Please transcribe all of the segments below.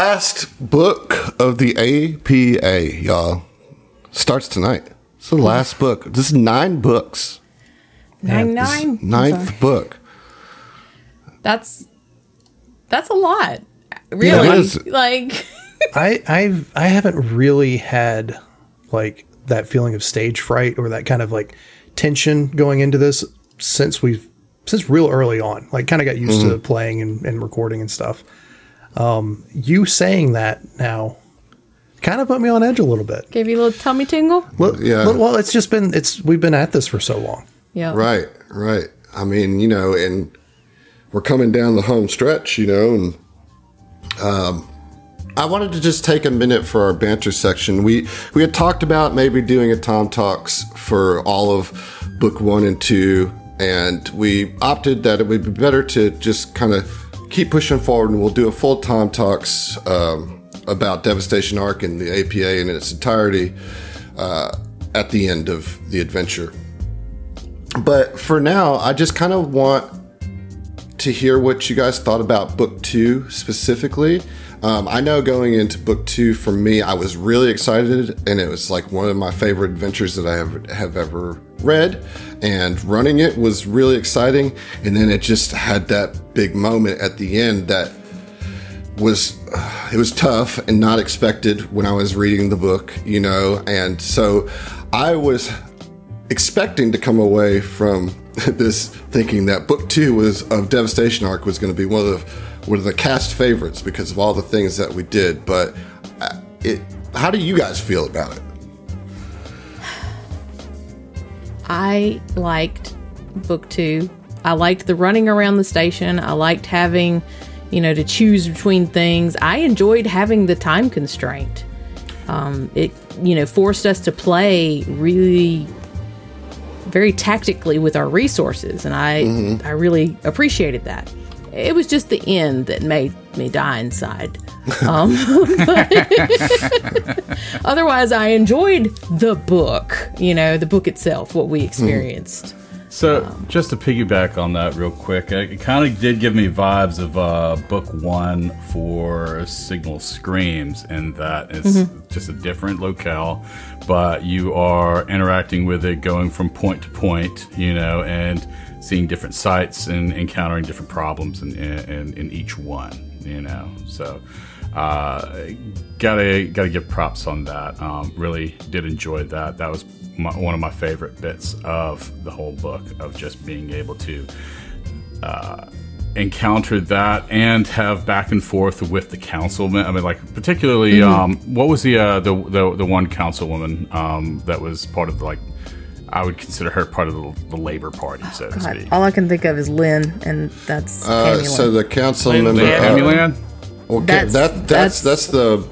Ooh, we last book of the APA, y'all, starts tonight. It's the last book. This is nine books. Nine nine. Ninth book. That's that's a lot. Really, it is. like I I've I haven't really had like that feeling of stage fright or that kind of like tension going into this since we've since real early on. Like kind of got used to mm-hmm. playing and, and recording and stuff. Um, you saying that now kind of put me on edge a little bit. gave you a little tummy tingle. Well, Yeah. well, well, it's just been it's we've been at this for so long. Yeah. Right, right. I mean, you know, and we're coming down the home stretch, you know, and um, I wanted to just take a minute for our banter section. We we had talked about maybe doing a Tom Talks for all of book one and two, and we opted that it would be better to just kind of keep pushing forward, and we'll do a full Tom Talks um, about Devastation Ark and the APA in its entirety uh, at the end of the adventure. But for now, I just kind of want to hear what you guys thought about book two specifically. Um, I know going into book two for me, I was really excited, and it was like one of my favorite adventures that I have, have ever read. And running it was really exciting, and then it just had that big moment at the end that was it was tough and not expected when I was reading the book, you know, and so I was expecting to come away from this thinking that book two was of Devastation Ark was going to be one of the of the cast favorites because of all the things that we did. But uh, it, how do you guys feel about it? I liked book two. I liked the running around the station. I liked having, you know, to choose between things. I enjoyed having the time constraint. Um, it, you know, forced us to play really very tactically with our resources, and I, I really appreciated that. It was just the end that made me die inside. Um, otherwise, I enjoyed the book. You know, the book itself, what we experienced. So, just to piggyback on that real quick, it, it kind of did give me vibes of uh, book one for Signal Screams, in that it's just a different locale, but you are interacting with it, going from point to point, you know, and seeing different sites and encountering different problems in, in, in each one, you know. So, uh, gotta gotta give props on that. Um, really did enjoy that. That was my, one of my favorite bits of the whole book of just being able to uh, encounter that and have back and forth with the councilman. I mean, like particularly, um, what was the, uh, the the the one councilwoman um, that was part of the like. I would consider her part of the, the Labor Party, so to speak. all I can think of is Lynn, and that's Uh, so the council member, Lynn uh, Amulan? okay, That's- that that's- that's that's the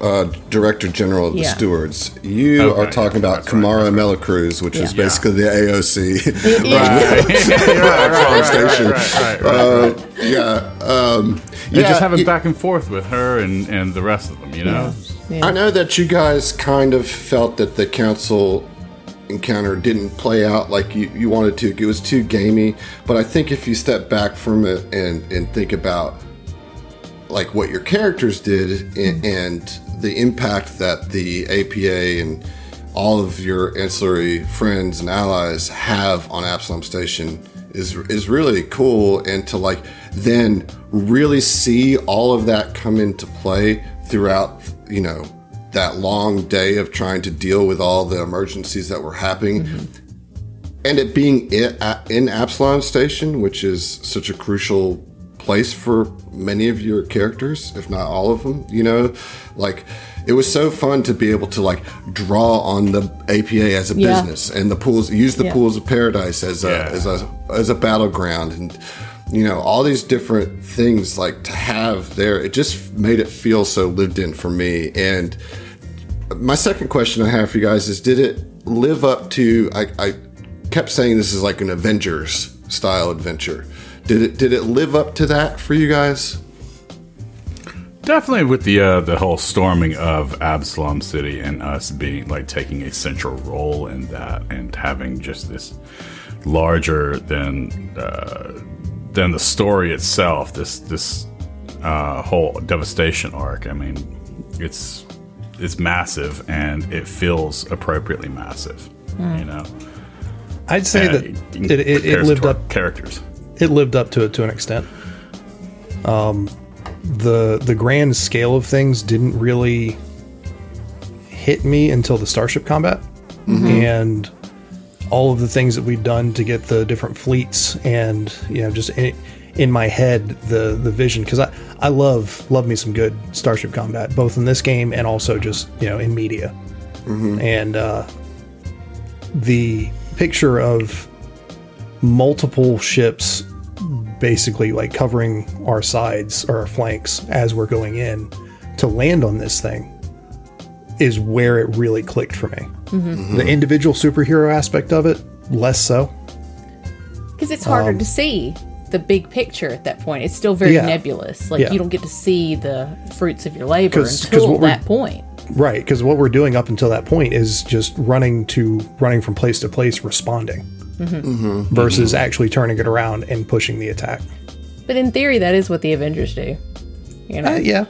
uh, director general of the Yeah. stewards. You Okay, are talking yeah, about that's right, Kamara Melacruz, which is Yeah. basically the AOC. right, right, station. right, right, right. Uh, yeah, um, Yeah, yeah. just having you- back and forth with her and, and the rest of them, you know? I know that you guys kind of felt that the council encounter didn't play out like you, you wanted to. It was too gamey. But I think if you step back from it and, and think about like what your characters did and, mm-hmm. and the impact that the APA and all of your ancillary friends and allies have on Absalom Station is is really cool and to like then really see all of that come into play throughout you know that long day of trying to deal with all the emergencies that were happening mm-hmm. and it being in, in Absalom Station, which is such a crucial place for many of your characters, if not all of them, you know, like it was so fun to be able to like draw on the APA as a Yeah. business and the pools, use the Yeah. pools of paradise as a Yeah. as a as a battleground and. You know, all these different things like to have there, it just made it feel so lived in for me. And my second question I have for you guys is did it live up to I, I kept saying this is like an Avengers style adventure. Did it did it live up to that for you guys? Definitely with the uh, the whole storming of Absalom City and us being like taking a central role in that and having just this larger than uh, than the story itself. This this uh, whole devastation ark. I mean, it's it's massive and it feels appropriately massive. You know, I'd say Uh, that in it, it, it lived up characters. it lived up to it to an extent. Um, the the grand scale of things didn't really hit me until the starship combat and all of the things that we'd done to get the different fleets and you know just in, in my head the the vision because I I love love me some good starship combat both in this game and also just you know in media. And uh, the picture of multiple ships basically like covering our sides or our flanks as we're going in to land on this thing is where it really clicked for me. The individual superhero aspect of it, less so. Because it's harder Um, to see the big picture at that point. It's still very Yeah. nebulous. Like Yeah. you don't get to see the fruits of your labor 'Cause- 'cause until what that point. Right, because what we're doing up until that point is just running to running from place to place, responding, mm-hmm. Mm-hmm. versus actually turning it around and pushing the attack. But in theory, that is what the Avengers do. You know, Uh, yeah,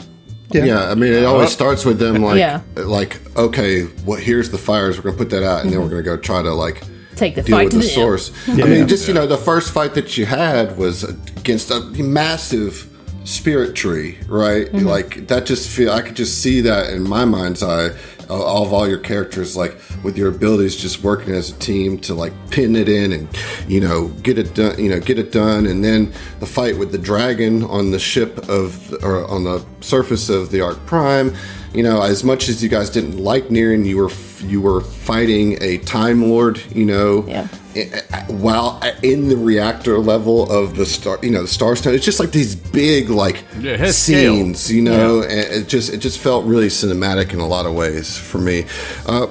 yeah, Yeah, I mean, it always uh-huh. starts with them like, Yeah. like, okay, what? Here's the fires. We're gonna put that out, and then we're gonna go try to like take the deal fight with to the them. source. I mean, just you know, the first fight that you had was against a massive spirit tree, right? Like that. Just feel I could just see that in my mind's eye. uh, All of all your characters, like with your abilities, just working as a team to like pin it in and you know get it done. You know, get it done, and then the fight with the dragon on the ship of or on the surface of the Ark Prime. You know, as much as you guys didn't like Niran, you were you were fighting a Time Lord. You know, Yeah. i- while in the reactor level of the star, you know, the Star Stone, it's just like these big like Yeah, his scale. scenes, you know, and it just it just felt really cinematic in a lot of ways for me. Uh,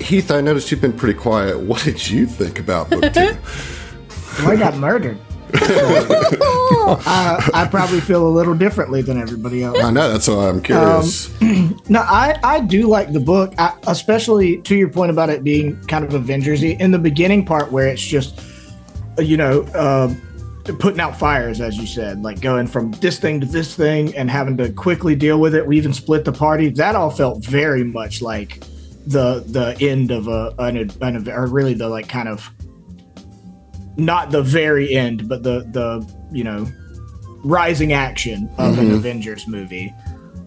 Heath, I noticed you've been pretty quiet. What did you think about book two? Well, I got murdered. I, I probably feel a little differently than everybody else. I know that's why I'm curious. No, I, I do like the book, I, especially to your point about it being kind of Avengersy. In the beginning part where it's just, you know, uh, putting out fires, as you said, like going from this thing to this thing and having to quickly deal with it. We even split the party. That all felt very much like the the end of a an, an or really the like kind of not the very end, but the the you know rising action of an Avengers movie.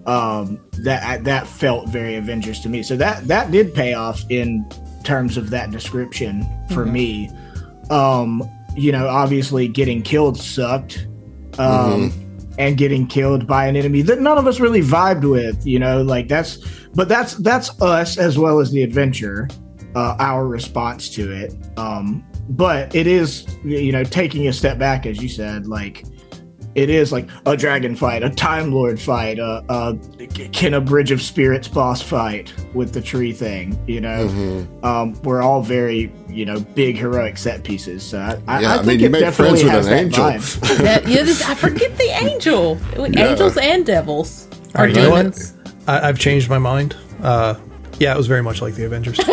Um, that that felt very Avengers to me. So that that did pay off in terms of that description for me. Um, you know, obviously getting killed sucked. Um, and getting killed by an enemy that none of us really vibed with, you know, like that's but that's that's us as well as the adventure, uh, our response to it. Um, but it is, you know, taking a step back, as you said, like it is like a dragon fight, a time lord fight, a, a can a bridge of spirits boss fight with the tree thing. You know, um, we're all very you know big heroic set pieces. So I, I, Yeah, I I think mean, you it made definitely friends with has an that angel. vibe. That, yeah, this, I forget the angel. Angels and devils are right, you know what? demons. I, I've changed my mind. Uh, yeah, it was very much like the Avengers.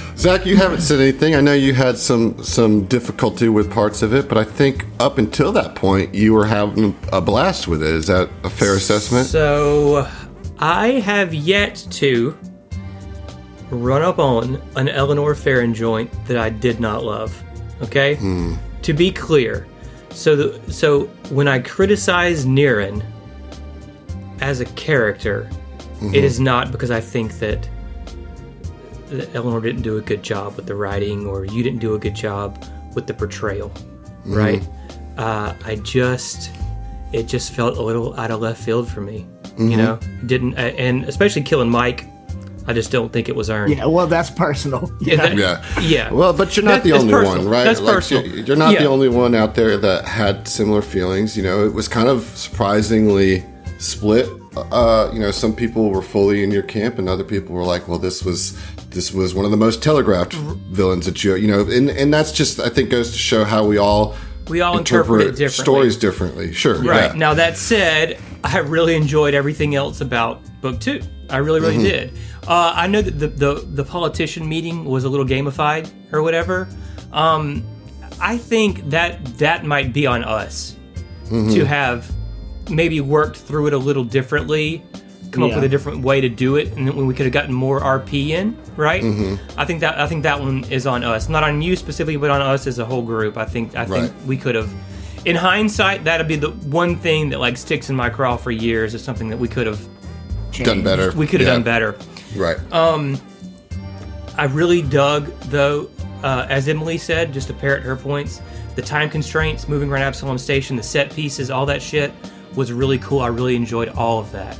Zach, you haven't said anything. I know you had some some difficulty with parts of it, but I think up until that point, you were having a blast with it. Is that a fair assessment? So, I have yet to run up on an Eleanor Ferron joint that I did not love. Okay, hmm. to be clear, so the, so when I criticize Niran as a character, it mm-hmm. is not because I think that Eleanor didn't do a good job with the writing or you didn't do a good job with the portrayal, right? Uh, I just, it just felt a little out of left field for me. You know, didn't, uh, and especially killing Mike, I just don't think it was earned. Yeah, well, that's personal. Yeah, that- Yeah. yeah. Well, but you're not That- the only personal. one, right? That's Like, personal. You're, you're not the only one out there that had similar feelings. You know, it was kind of surprisingly split. Uh, you know, some people were fully in your camp, and other people were like, "Well, this was this was one of the most telegraphed villains that you you know." And and that's just I think goes to show how we all We all interpret it differently. stories differently. Sure, Right. yeah. Now that said, I really enjoyed everything else about book two. I really, really did. Uh, I know that the, the the politician meeting was a little gamified or whatever. Um, I think that that might be on us to have maybe worked through it a little differently, come up with a different way to do it, and then we could have gotten more RP in, right? I think that I think that one is on us, not on you specifically, but on us as a whole group. I think I think Right. we could have. In hindsight, that'd be the one thing that like sticks in my craw for years. Is something that we could have Done better. we could have Yeah. done better. Right. I really dug, though, uh, as Emily said, just to parrot her points, the time constraints, moving around Absalom Station, the set pieces, all that shit was really cool. I really enjoyed all of that.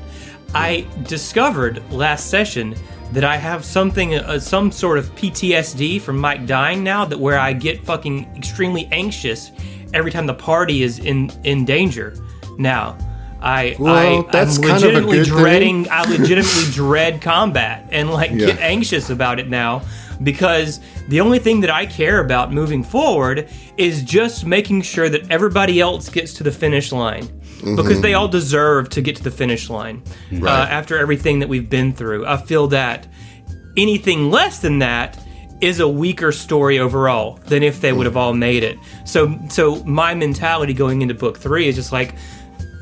I discovered last session that I have something, uh, some sort of PTSD from Mike dying now, that where I get fucking extremely anxious every time the party is in in danger. Now, I Well, I that's I'm kind of a legitimately good thing. dreading I legitimately dread combat and like get anxious about it now because the only thing that I care about moving forward is just making sure that everybody else gets to the finish line because they all deserve to get to the finish line uh, after everything that we've been through. I feel that anything less than that is a weaker story overall than if they would have all made it. So so my mentality going into book 3 is just like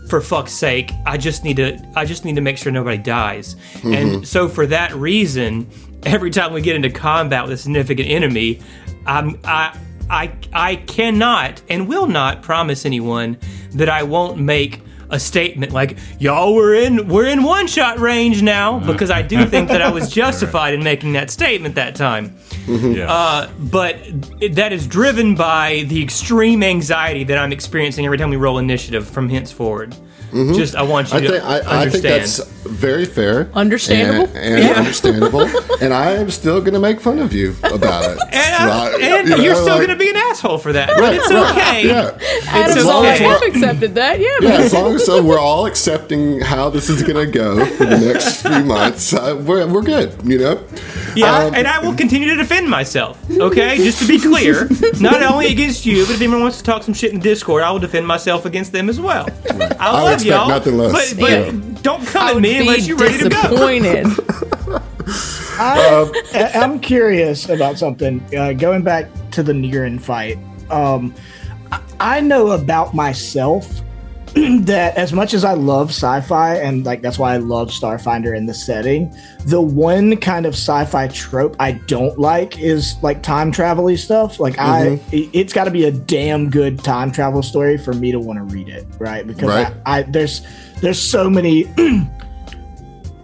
for fuck's sake, I just need to I just need to make sure nobody dies. And so for that reason, every time we get into combat with a significant enemy, I'm I I I cannot and will not promise anyone that I won't make a statement like y'all we're in we're in one shot range now uh-huh. because I do think that I was justified in making that statement that time Yeah. uh, but it, that is driven by the extreme anxiety that I'm experiencing every time we roll initiative from henceforward. Mm-hmm. Just I want you I to think I, I think understand. that's very fair, Understandable. and, and Yeah. understandable. and I am still going to make fun of you about it. and, I- Right, and you know, you're still like- going to be an asshole for that, but Right, it's right, okay. Yeah, Adam's It's all, I okay. have accepted that. Yeah. yeah. As long as so we're all accepting how this is going to go for the next few months, uh, we're we're good. You know. Yeah, Um, and I will continue to defend myself. Okay, just to be clear, not only against you, but if anyone wants to talk some shit in Discord, I will defend myself against them as well. I would love expect y'all, nothing less. but, but Yeah. don't come I at would me unless be you're ready to go. disappointed. I, I- I'm curious about something. Uh, going back to the Niran fight, um, I, I know about myself that as much as I love sci-fi and like that's why I love Starfinder in the setting, the one kind of sci-fi trope I don't like is like time travel stuff. Like I, it- it's got to be a damn good time travel story for me to want to read it, right? Because Right. I, I there's there's so many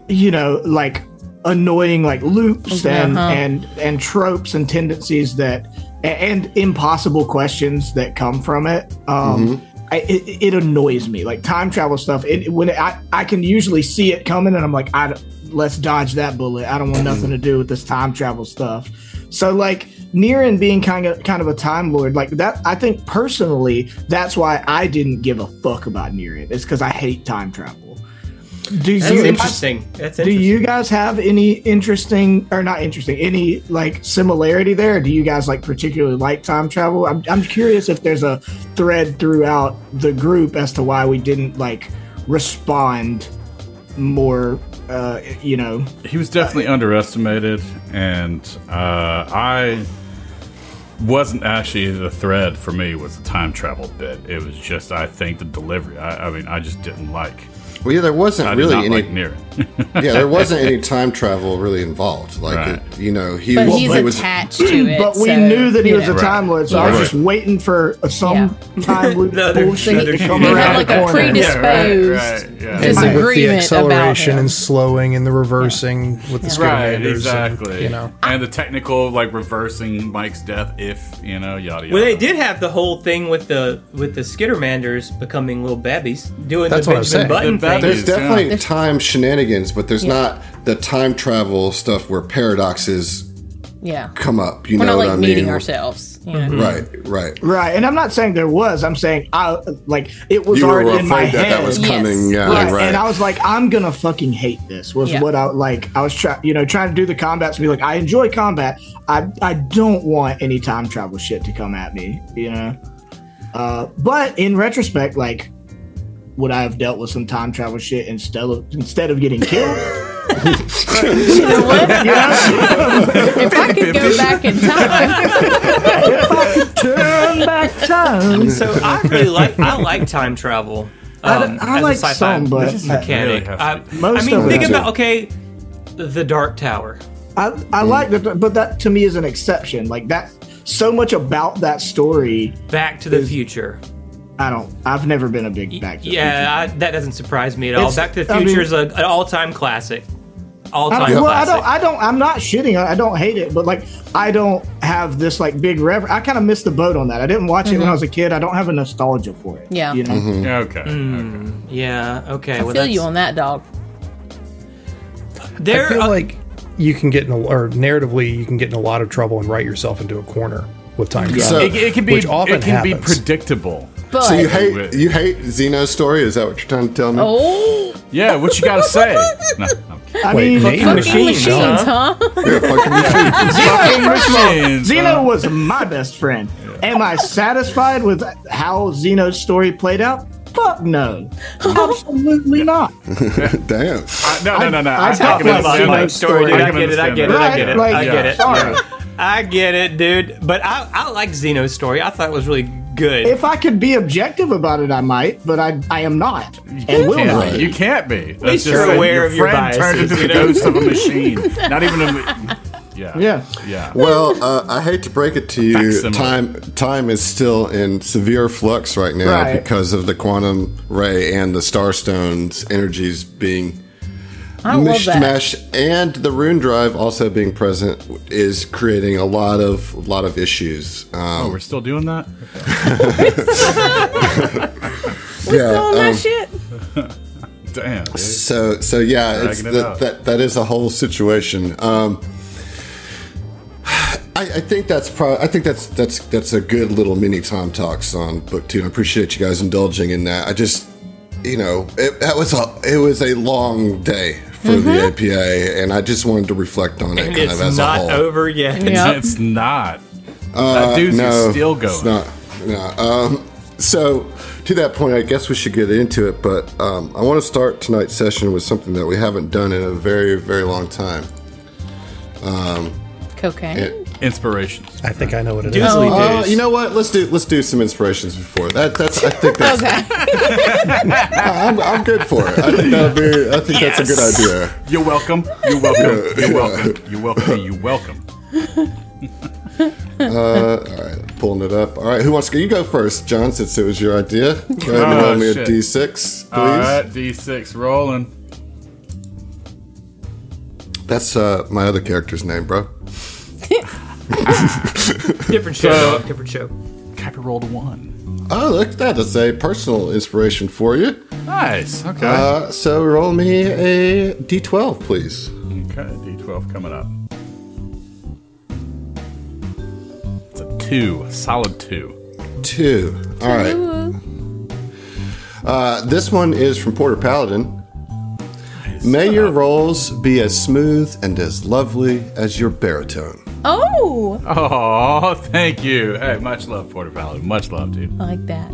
you know like annoying like loops and Uh-huh. and and tropes and tendencies that a- and impossible questions that come from it um I, it, it annoys me. Like time travel stuff it when it, I, I can usually see it coming and i'm like I, let's dodge that bullet. I don't want nothing to do with this time travel stuff. So like Niran being kind of kind of a time lord like that i think personally that's why i didn't give a fuck about Niran it's because i hate time travel do That's you interesting. That's do you guys have any interesting or not interesting any like similarity there do you guys like particularly like time travel i'm, I'm curious if there's a thread throughout the group as to why we didn't like respond more uh you know he was definitely underestimated, and uh, I wasn't actually the thread for me was the time travel bit. It was just I think the delivery. I, I mean, I just didn't like. Well, yeah, there wasn't I really did not any. like near it. yeah, there wasn't any time travel really involved. Like, Right. it, you know, he But was. he's he was attached to it. but we so, knew that he you was know. a time lord so i was just waiting for some time loop Another- bullshit to come around had like the a corner predisposed right, yeah. And with the disagreement acceleration about him. and slowing and the reversing with the Right, exactly. And, you know, and the technical like reversing Mike's death if you know yada yada. Well, they did have the whole thing with the with the Skittermanders becoming little babbies doing That's the what I was Benjamin saying. Button The thing. babbies. There's definitely There's- time shenanigans, but there's not the time travel stuff where paradoxes Yeah. come up. You We're know not what like I meeting mean? ourselves. You know? Right, right. right and i'm not saying there was i'm saying i like it was You were already in my that head that was Yes. coming. Yeah, Right. right. And I was like, I'm gonna fucking hate this. Was Yeah. what I like. I was trying, you know, trying to do the combats to be like, I enjoy combat. I I don't want any time travel shit to come at me, you know. Uh, but in retrospect, like, would I have dealt with some time travel shit instead of instead of getting killed? You know what? You know? if I could go back in time, Turn turn back time. So I really like I like time travel. I Um, don't- I as like a sci-fi some, but- mechanic. Really I, Most I mean, of think it. about okay, the Dark Tower. I, I like that, but that to me is an exception. Like that, so much about that story. Back to the Future. I don't. I've never been a big back. To the Yeah, I, that doesn't surprise me at all. It's- Back to the I Future mean- is a, an all-time classic. All-time I don't, I don't. I don't. I'm not shitting. I don't hate it, but like, I don't have this like big rever. I kind of missed the boat on that. I didn't watch it when I was a kid. I don't have a nostalgia for it. Yeah. you know. Yeah, okay. Mm. okay. yeah. Okay. I well, feel that's, you on that, dog. There. I feel uh, like you can get in a, or narratively you can get in a lot of trouble and write yourself into a corner with time travel. So- It, it can be Which often it can be predictable. But So you Wait. hate you hate Zeno's story? Is that what you're trying to tell me? oh, Yeah, what you got to say? No, I'm. I Wait, mean, maybe? fucking machines, machines, huh? huh? Yeah, fucking machine. Zeno, first Machines, Zeno huh? was my best friend. Am I satisfied with how Zeno's story played out? Fuck no, absolutely not. Damn. no, no, no, no. I I, talk can about Zeno's that. story. I can get it. I get it. that. I get it. Like, I get it. sorry. I get it, dude. But I, I like Xeno's story. I thought it was really good. If I could be objective about it, I might, but I I am not, and will can't not. be. You can't be. That's you're that aware your of your friend turned into the know? ghost of a machine. Not even a. Yeah. Yeah. Yeah. Well, uh, I hate to break it to you. Facsimile. Time time is still in severe flux right now Right. because of the quantum ray and the starstone's energies being I love that. mishmash, and the rune drive also being present is creating a lot of a lot of issues. Oh, Um, we're still doing that. We're Yeah, still on that um, shit. Damn. dude. so so yeah, it's Dragging it that, that that is a whole situation. Um, I, I think that's pro- I think that's that's that's a good little mini Tom talks on book two. I appreciate you guys indulging in that. I just you know it, that was a it was a long day for the APA, and I just wanted to reflect on it and kind it's of as a not whole. over yet. Yep. It's not. Uh, that dude's no, still going. It's not. No. Um, so to that point, I guess we should get into it. But um, I want to start tonight's session with something that we haven't done in a very very long time. Cocaine. It- Inspirations. I think I know what it is. Doozly Uh, you know what? Let's do let's do some inspirations before that. That's I think that's okay. I'm, I'm good for it. I think that'll be. I think that's a good idea. You're welcome. You're welcome. You're welcome. You're welcome. You're welcome. Uh, all right, pulling it up. All right, who wants to go? You go first, John, since it was your idea. Go ahead and Oh, roll me a shit. d6, please. All right, D6 rolling. That's uh, my other character's name, bro. different show. So- dog, different show. Cappy rolled a one. Oh, look at that. That's a personal inspiration for you. Nice. Okay. Uh, so roll me a d12, please. okay. D12 coming up. It's a two. Solid two. Two. All right. Uh, this one is from Porter Paladin. May your rolls be as smooth and as lovely as your baritone. Oh, Oh, thank you. Hey, much love, Porter Valley. Much love, dude. I like that.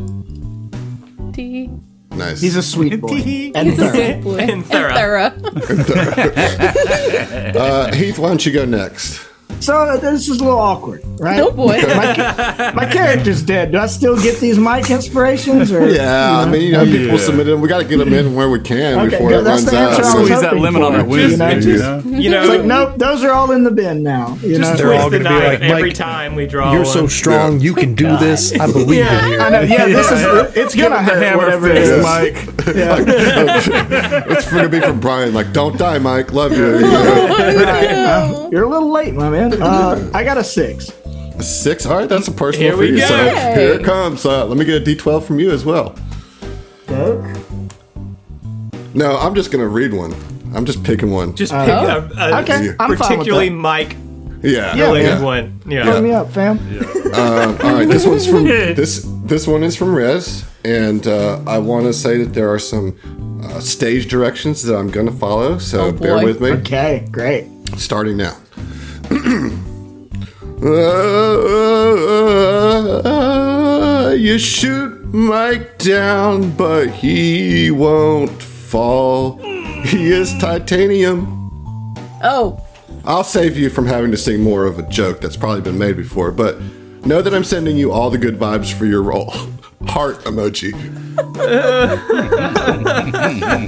D. Nice. He's a sweet boy. and He's a thorough. sweet boy. And And thorough. thorough. uh, Heath, why don't you go next? So uh, this is a little awkward, right? Oh boy. My, my character's dead. Do I still get these mic inspirations? Or Yeah, I mean, you know, people submit them. We got to get them in where we can Okay, before good. it That's runs the out. answer I So- was Squeeze that hoping on for. that whiskey, You know, you just- know? You know, like, nope, those are all in the bin now. You know? They're twist all the gonna be knife like, every Mike, time we draw You're one. so strong. You can do this. I believe in you. I know, yeah, this is it's gonna The hurt hammer whatever it fist. Mike. It's going to be from Brian. Like, don't die, Mike. Love you. you know. Right. You're a little late, my man. Uh, I got a six. Six. All right, that's a personal Here for we you. go. So here it comes. Uh, let me get a D12 from you as well. No, I'm just going to read one. I'm just picking one. Just pick a, a Okay, I'm fine particularly. Mike yeah. Yeah, related yeah. one. Yeah. Fill me up, fam. Um, all right, this one's from this. This one is from Rez, and uh, I want to say that there are some uh, stage directions that I'm going to follow. So Oh, bear with me. Okay, great. Starting now. you shoot Mike down, but he won't fall. He is titanium. Oh, I'll save you from having to sing more of a joke that's probably been made before, but Know that I'm sending you all the good vibes for your role. Heart emoji.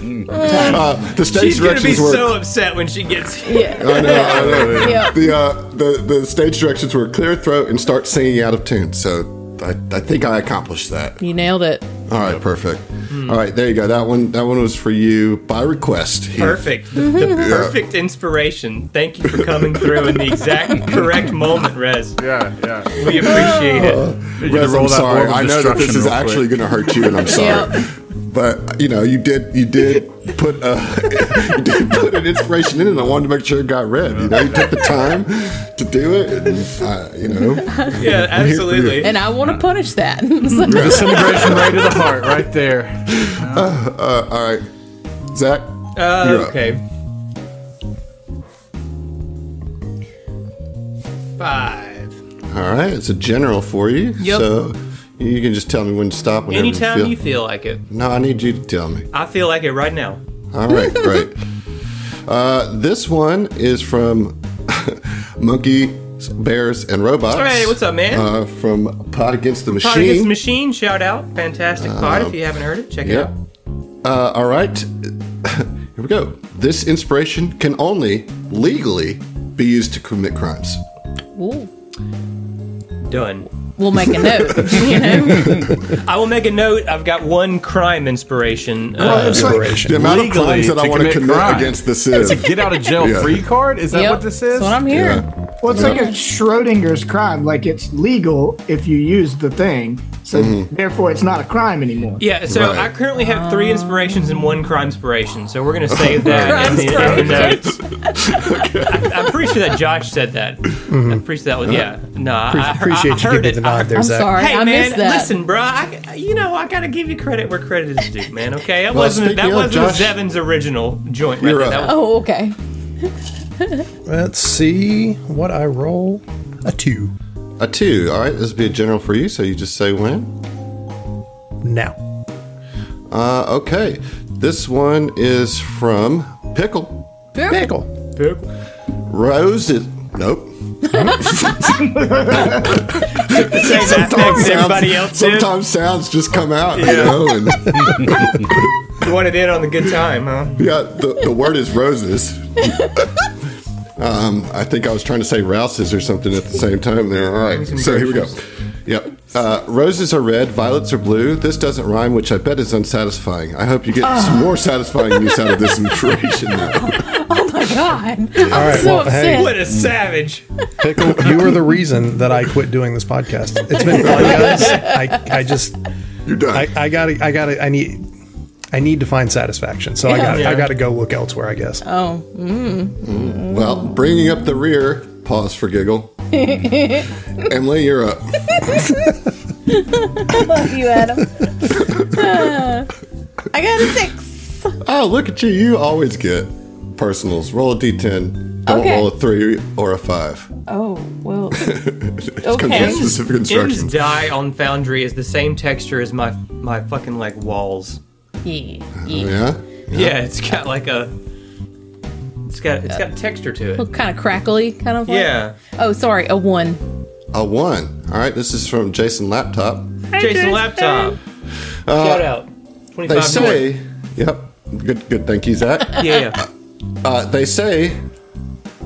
uh, the stage She's gonna be were. so upset when she gets here. Yeah. I know, I know. Yep. The, uh, the the stage directions were clear throat and start singing out of tune. So I, I think I accomplished that. You nailed it. All right, perfect. All right, there you go. That one that one was for you by request. Here. Perfect. The, the perfect inspiration. Thank you for coming through in the exact correct moment, Rez. Yeah, yeah. We appreciate it. You Rez, I'm sorry. I know that this is real actually going to hurt you, and I'm sorry. But you know, you did you did put a you did put an inspiration in it. and I wanted to make sure it got read. You know, you took the time to do it. And, uh, you know, Yeah, I'm here for you. absolutely. And I want to punish that. Disintegration right to the heart, right there. uh, all right, Zach. Uh, You're up. okay. Five. All right, it's a general for you. Yep. So you can just tell me when to stop. Whenever Anytime you feel. you feel like it. no, I need you to tell me. I feel like it right now. All right, great. Uh, this one is from Monkey Bears and Robots. Hey, what's up, man? Uh, from Pot Against the Machine. Pod Against the Machine. Machine, shout out. Fantastic pod. If you haven't heard it, check it out. Uh, all right. Here we go. This inspiration can only legally be used to commit crimes. Ooh. Done. We'll make a note. You know, I will make a note. I've got one crime inspiration. Well, Uh, it's like, The Inspiration. amount of Legally crimes that I to want to commit commit crime. against this It's a get out of jail Yeah. free card? Is that Yep, what this is? That's what I'm hearing. Yeah. well, it's like a Schrodinger's crime. Like it's legal if you use the thing, so therefore it's not a crime anymore. yeah, so Right. I currently have three inspirations and one crime inspiration. So we're gonna save that in the, in the notes. I, am pretty sure that Josh said that. I'm pretty sure that was yeah. No, I, I, heard- Appreciate I you heard giving it. the nod there, I'm Zach. sorry. Hey I man, missed that. listen, bro. I, you know I gotta give you credit where credit is due, man. Okay, that Well, wasn't that wasn't Josh- Zevin's original joint. Right You're there. up. That was, Oh, okay. Let's see what I roll. A two. A two. All right. This will be a general for you, so you just say when. Now. Uh, okay. This one is from Pickle. Pickle. Rose is. Nope. Same aspect as everybody else sometimes sounds just come out, you know. And You wanted in on the good time, huh? yeah, the, the word is roses. um, I think I was trying to say rouses or something at the same time there. All right, so here we go. Yep. Uh, roses are red, violets are blue. This doesn't rhyme, which I bet is unsatisfying. I hope you get some more satisfying use out of this inspiration now. My god. I'm right, so well, hey. upset. What a savage! Pickle, you are the reason that I quit doing this podcast. It's been fun, guys. I, I just, You're done. I, I gotta, I gotta, I need, I need to find satisfaction. So I got, Yeah. I gotta go look elsewhere. I guess. Oh, well, bringing up the rear. Pause for giggle. Emily, you're up. I love you, Adam. Uh, I got a six. Oh, look at you. You always get personals. Roll a d10. Don't Okay. roll a three or a five. Oh, well. It's Okay. okay. specific Im's instructions. dye on Foundry is the same texture as my my fucking like walls. Yeah. Oh, yeah. yeah? Yeah, it's got like a. It's got it's got texture to it. Kind of crackly, kind of like. Yeah, Oh, sorry, a one. A one. All right. This is from Jason Laptop. Jason Laptop. Shout out. Twenty They five say, yep. Good, good. Thank you, Zach. Yeah, yeah. Uh, Uh, they say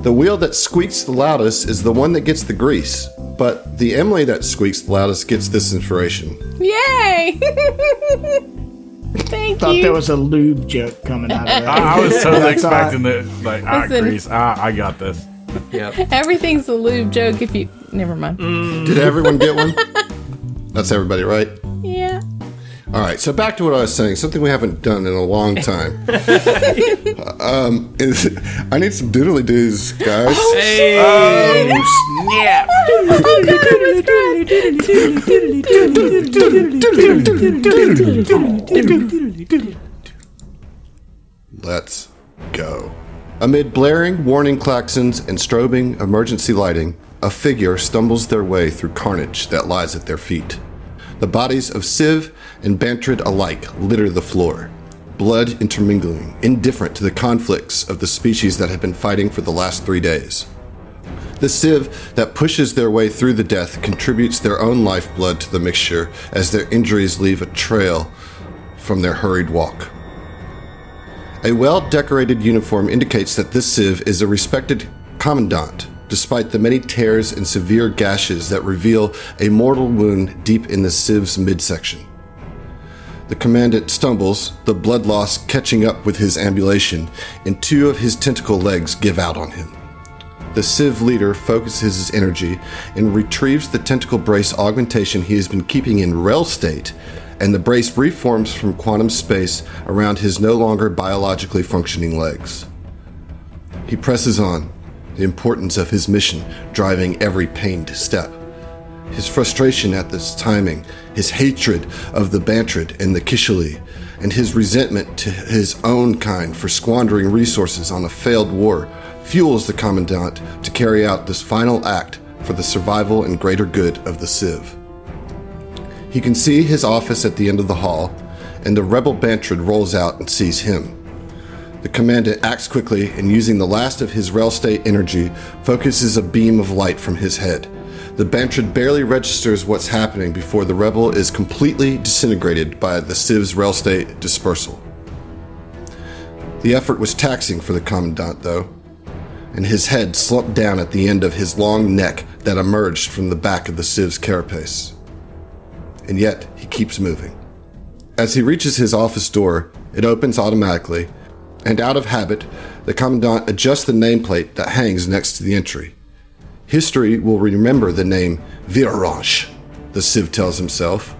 the wheel that squeaks the loudest is the one that gets the grease, but the Emily that squeaks the loudest gets this inspiration. Yay! Thank thought you. there was a lube joke coming out of that. I, I was totally I thought- expecting that. Like, ah, Listen. grease. Ah, I got this. Yep. Everything's a lube joke if you. Never mind. Did everyone get one? That's everybody, right? Yeah. All right, so back to what I was saying, something we haven't done in a long time. um, is, I need some doodly doos, guys. Hey. Yeah. Let's go. Amid blaring warning klaxons and strobing emergency lighting, a figure stumbles their way through carnage that lies at their feet. The bodies of Sivv and Bantrid alike litter the floor, blood intermingling, indifferent to the conflicts of the species that have been fighting for the last three days. The Sivv that pushes their way through the death contributes their own lifeblood to the mixture as their injuries leave a trail from their hurried walk. A well decorated uniform indicates that this Sivv is a respected commandant, despite the many tears and severe gashes that reveal a mortal wound deep in the Sivv's midsection. The commandant stumbles, the blood loss catching up with his ambulation, and two of his tentacle legs give out on him. The Sivv leader focuses his energy and retrieves the tentacle brace augmentation he has been keeping in rel state, and the brace reforms from quantum space around his no longer biologically functioning legs. He presses on, the importance of his mission driving every pained step. His frustration at this timing, his hatred of the Bantrid and the Kishali, and his resentment to his own kind for squandering resources on a failed war fuels the Commandant to carry out this final act for the survival and greater good of the Sivv. He can see his office at the end of the hall, and the rebel Bantrid rolls out and sees him. The commandant acts quickly and, using the last of his rel state energy, focuses a beam of light from his head. The Bantrid barely registers what's happening before the rebel is completely disintegrated by the Sivv's rel state dispersal. The effort was taxing for the commandant, though, and his head slumped down at the end of his long neck that emerged from the back of the Sivv's carapace. And yet, he keeps moving. As he reaches his office door, it opens automatically, and out of habit, the Commandant adjusts the nameplate that hangs next to the entry. History will remember the name Viraranch, the Sivv tells himself.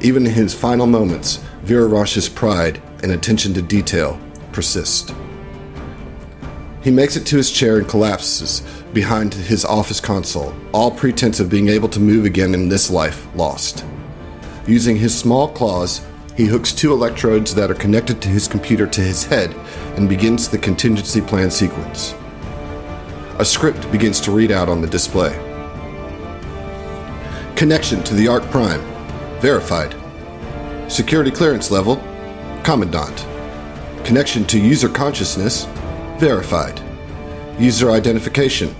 Even in his final moments, Viraranch's pride and attention to detail persist. He makes it to his chair and collapses behind his office console, all pretense of being able to move again in this life lost. Using his small claws, he hooks two electrodes that are connected to his computer to his head and begins the contingency plan sequence. A script begins to read out on the display. Connection to the Ark Prime. Verified. Security clearance level. Commandant. Connection to user consciousness. Verified. User identification.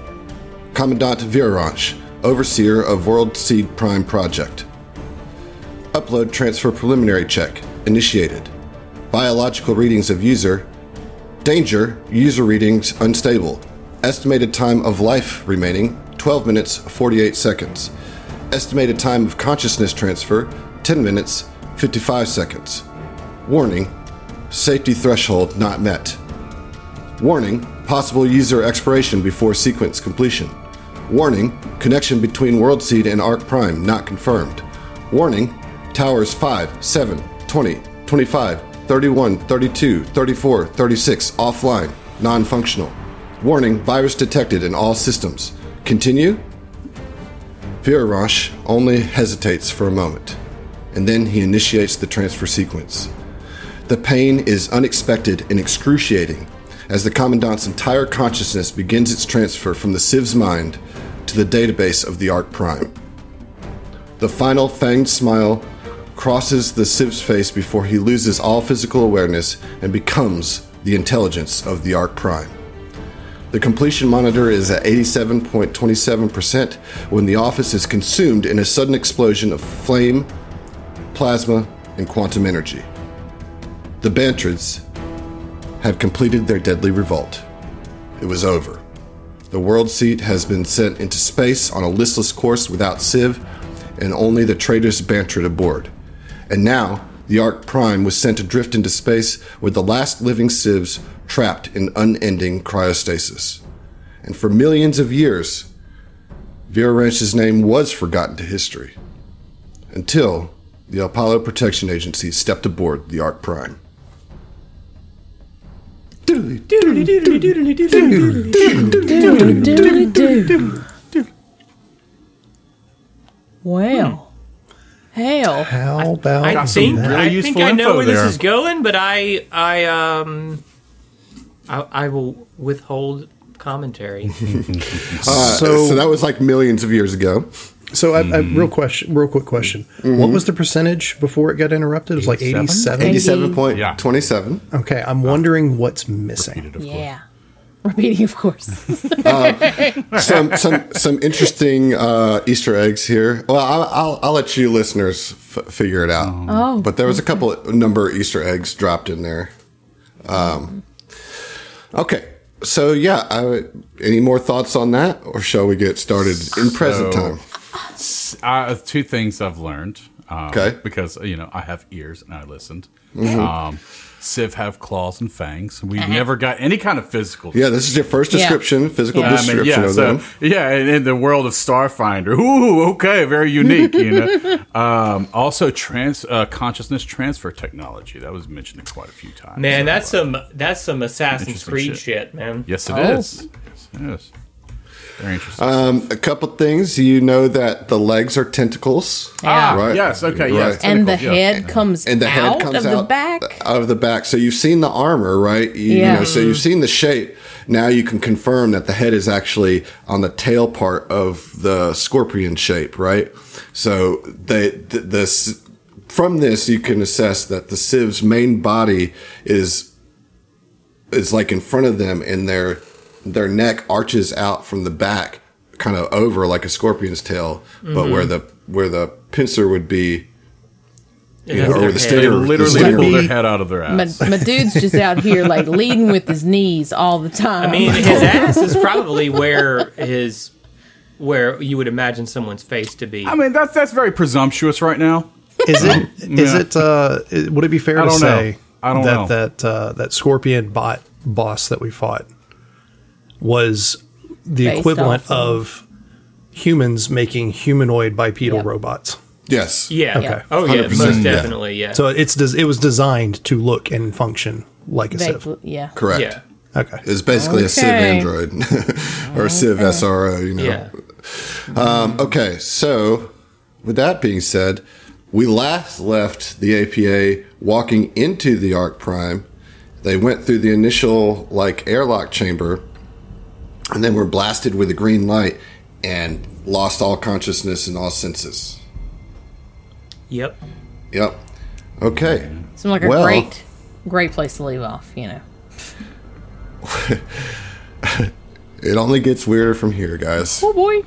Commandant Viraranch, Overseer of World Seed Prime Project. Upload transfer preliminary check. Initiated. Biological readings of user. Danger. User readings unstable. Estimated time of life remaining 12 minutes 48 seconds. Estimated time of consciousness transfer 10 minutes 55 seconds. Warning. Safety threshold not met. Warning, possible user expiration before sequence completion. Warning, connection between World Seed and Ark Prime not confirmed. Warning, towers 5, 7, 20, 25, 31, 32, 34, 36 offline, non functional. Warning, virus detected in all systems. Continue? Virarosh only hesitates for a moment, and then he initiates the transfer sequence. The pain is unexpected and excruciating as the Commandant's entire consciousness begins its transfer from the Sivv's mind to the database of the Ark Prime. The final fanged smile crosses the Sivv's face before he loses all physical awareness and becomes the intelligence of the Ark Prime. The completion monitor is at 87.27% when the office is consumed in a sudden explosion of flame, plasma, and quantum energy. The Bantrids had completed their deadly revolt. It was over. The world seed has been sent into space on a listless course without Sivv, and only the traitorous Bantrid aboard. And now, the Ark Prime was sent adrift into space with the last living Sivvs trapped in unending cryostasis. And for millions of years, Viraranch's name was forgotten to history. Until the Apollo Protection Agency stepped aboard the Ark Prime. Well, hell, How about I Got some think really I think I know info where this is going, but I I um I, I will withhold commentary. Uh, So- so, that was like millions of years ago. So, I, I, real question, real quick question. What was the percentage before it got interrupted? It was like 87? eighty-seven. Eighty-seven point twenty-seven. Okay, I'm wondering what's missing. Of course. yeah. Repeating, of course. some some some interesting uh, Easter eggs here. Well, I'll, I'll, I'll let you listeners f- figure it out. Oh. but there was a couple of number of Easter eggs dropped in there. Um, okay, so yeah, I, would- any more thoughts on that, or shall we get started in present So- time? Uh, two things I've learned. Um, Okay. Mm-hmm. Because you know I have ears and I listened. Um, Sivv have claws and fangs. We never got any kind of physical. Yeah, this is your first Yeah. description, physical Yeah. I mean, description yeah, of so, them. yeah, in, in the world of Starfinder, ooh, okay, very unique. You know, um, also trans uh, consciousness transfer technology that was mentioned quite a few times. Man, So, that's uh, some that's some Assassin's Creed shit. shit. man. yes, it Oh. is. Yes, it is. Very interesting. Um, a couple things. You know that the legs are tentacles. Yeah. Right. yes, okay, Right. yes. and the tentacles, yeah. head comes and the head out comes of out the back. out of the back. So you've seen the armor, right? You, you Yeah. know, so you've seen the shape. Now you can confirm that the head is actually on the tail part of the scorpion shape, right? So they th- this from this you can assess that the Sivv's main body is is like in front of them, and their their neck arches out from the back, kind of over like a scorpion's tail, but where the where the pincer would be It you has know, their or the head. stinger. They the literally stinger. pull their head out of their ass. my dude's just out here like leading with his knees all the time. I mean, his ass is probably where his where you would imagine someone's face to be. I mean, that's that's very presumptuous right now. Is it? Is Yeah. it? Uh, would it be fair I to don't know. say I don't that know. that uh, that scorpion bot boss that we fought was the Based equivalent of- of humans making humanoid bipedal Yep. robots? Yes. yeah. Okay. Oh yeah. 100%, Most definitely. Yeah. So it's des- it was designed to look and function like a They- Sivv. yeah. Correct. yeah. Okay. It's basically a Sivv Android or a Sivv SRO, you know. Yeah. Um, okay, so with that being said, we last left the APA walking into the Ark Prime. They went through the initial like airlock chamber, and then were blasted with a green light and lost all consciousness and all senses. Yep. Yep. Okay. Seems like a Well- great, great place to leave off. You know. It only gets weirder from here, guys. Oh boy.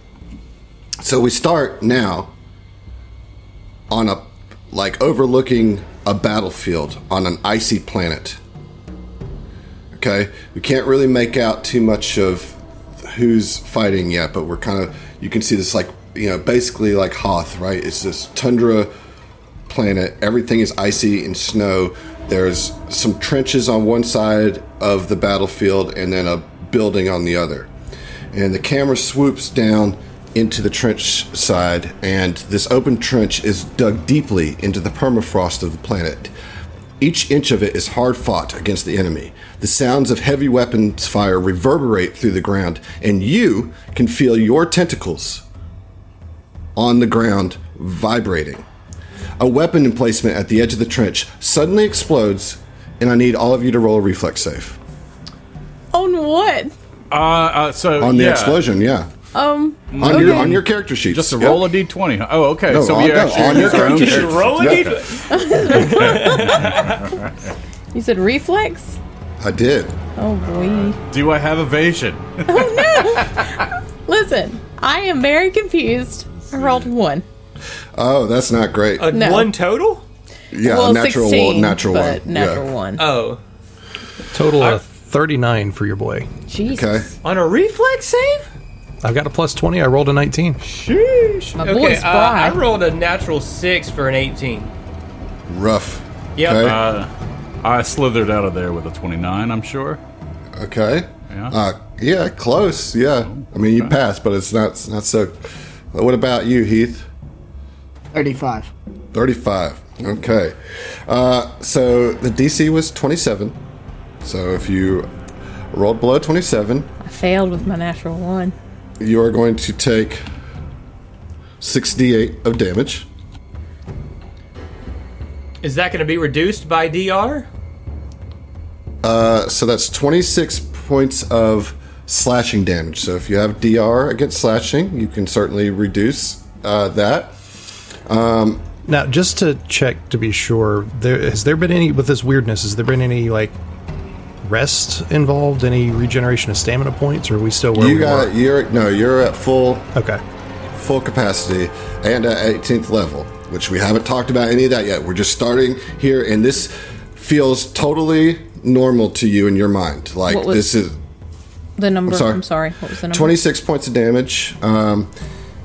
So we start now on a like overlooking a battlefield on an icy planet. Okay, we can't really make out too much of who's fighting yet, but we're kind of you can see this like you know basically like Hoth, right? It's this tundra planet. Everything is icy and snow. There's some trenches on one side of the battlefield and then a building on the other. And the camera swoops down into the trench side, and this open trench is dug deeply into the permafrost of the planet. Each inch of it is hard fought against the enemy. The sounds of heavy weapons fire reverberate through the ground, and you can feel your tentacles on the ground vibrating. A weapon emplacement at the edge of the trench suddenly explodes, and I need all of you to roll a reflex save. On what? Uh, uh, so On the yeah, explosion, yeah. Um. On your on your character sheet, just a Yep. roll a d20. Oh, okay. No, so on- we no, actually on your own character character. Roll a Yeah. d20. You said reflex. I did. Oh boy. Do I have evasion? Oh no! Listen, I am very confused. I rolled one. Oh, that's not great. A No. One total? yeah, well, natural 16, one, natural but one. Natural yeah. one. Oh. Total of thirty nine for your boy. Jesus. Okay. On a reflex save? I've got a plus twenty. I rolled a nineteen. Sheesh. My okay, boy's uh, I rolled a natural six for an 18. Rough. Yep. Okay. Uh, I slithered out of there with a 29, I'm sure. okay. Yeah. Uh, yeah, close. Yeah. I mean, you passed, but it's not it's not so. What about you, Heath? 35. 35. Okay. Uh, so the DC was 27. So if you rolled below 27, I failed with my natural one. you are going to take 68 of damage. Is that going to be reduced by DR? Uh, so that's 26 points of slashing damage. So if you have DR against slashing, you can certainly reduce uh, that. Now, just to check to be sure, there has there been any with this weirdness? Has there been any like rest involved? Any regeneration of stamina points? Or are we still where You we got were? you're no, you're at full Okay. full capacity and at 18th level, which we haven't talked about any of that yet. We're just starting here, and this feels totally normal to you in your mind. Like What was- this is The number. sorry. I'm sorry. What was the number? 26 points of damage. Um,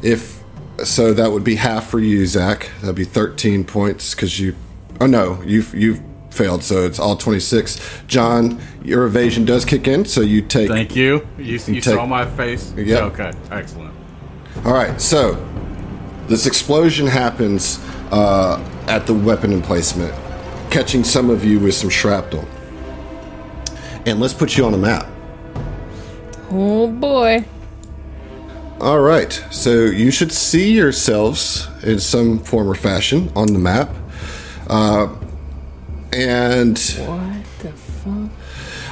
if so, that would be half for you, Zach. That'd be 13 points because you. Oh no, you've you've failed, so it's all 26. John, your evasion does kick in, so you take. Thank you. You, you take- saw my face? Yeah. Okay, excellent. All right, so this explosion happens uh, at the weapon emplacement, catching some of you with some shrapnel. And let's put you on the map. Oh boy. All right, so you should see yourselves in some form or fashion on the map. Uh, and What the fuck?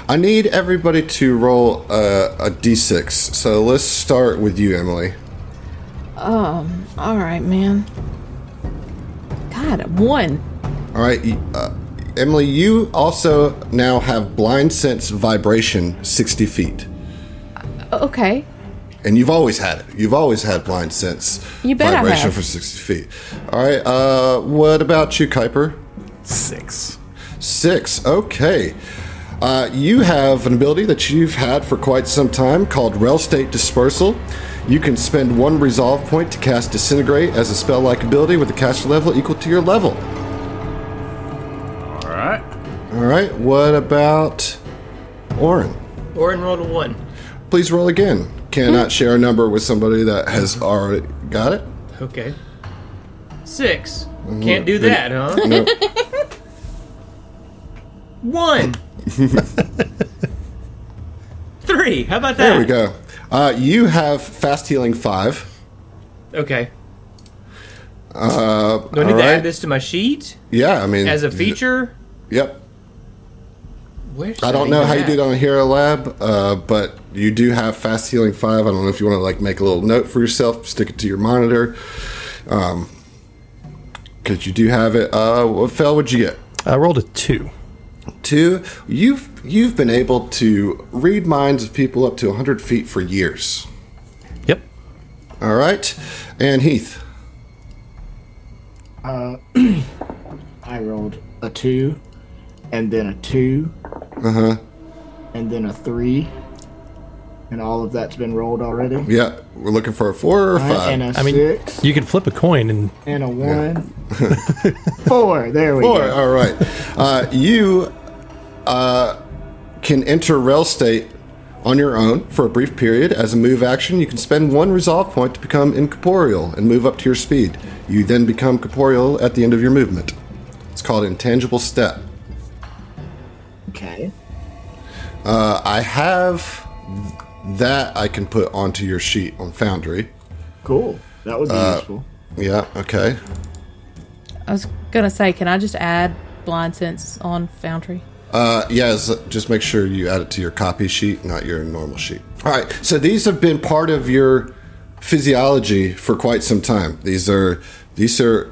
I need everybody to roll a, a d6. So let's start with you, Emily. Um, all right, man. God, one. All right, uh, Emily, you also now have blind sense vibration 60 feet. Okay. And you've always had it. You've always had blind sense You bet I vibration have. for 60 feet. All right, uh, what about you, Kuiper? Six. Six. Okay. Uh, you have an ability that you've had for quite some time called Rel State Dispersal. You can spend one resolve point to cast Disintegrate as a spell like ability with a caster level equal to your level. All right. What about Orin? Orin rolled a one. Please roll again. Cannot share a number with somebody that has already got it. Okay. 6 Can't do that, huh? No. One. Three. How about that? there we go. Uh, you have fast healing five. Okay. Uh, Do I need all to add this to my sheet Yeah, I mean, as a feature? Yep. Where's I don't know how you did on Hero Lab, uh, but you do have fast healing five. I don't know if you want to like make a little note for yourself, stick it to your monitor, because you do have it. Uh, what fell What'd you get? I rolled a two. Two. You've you've been able to read minds of people up to 100 feet for years. Yep. All right, and Heath. I rolled a two, and then a two, Uh huh. and then a three, and all of that's been rolled already. Yeah, we're looking for a four or a Alright, five. and a I mean, six, you can flip a coin and and a one, four. There we Four. go. All right. Uh, you uh, can enter Rel State on your own for a brief period. As a move action, you can spend one resolve point to become incorporeal and move up to your speed. You then become corporeal at the end of your movement. It's called Intangible Step. Okay. Uh, I have that I can put onto your sheet on Foundry. Cool. That would be Uh, useful. Yeah, okay. I was gonna say, can I just add blind sense on Foundry? Uh, yes, just make sure you add it to your copy sheet, not your normal sheet. All right, so these have been part of your physiology for quite some time. These are, these are,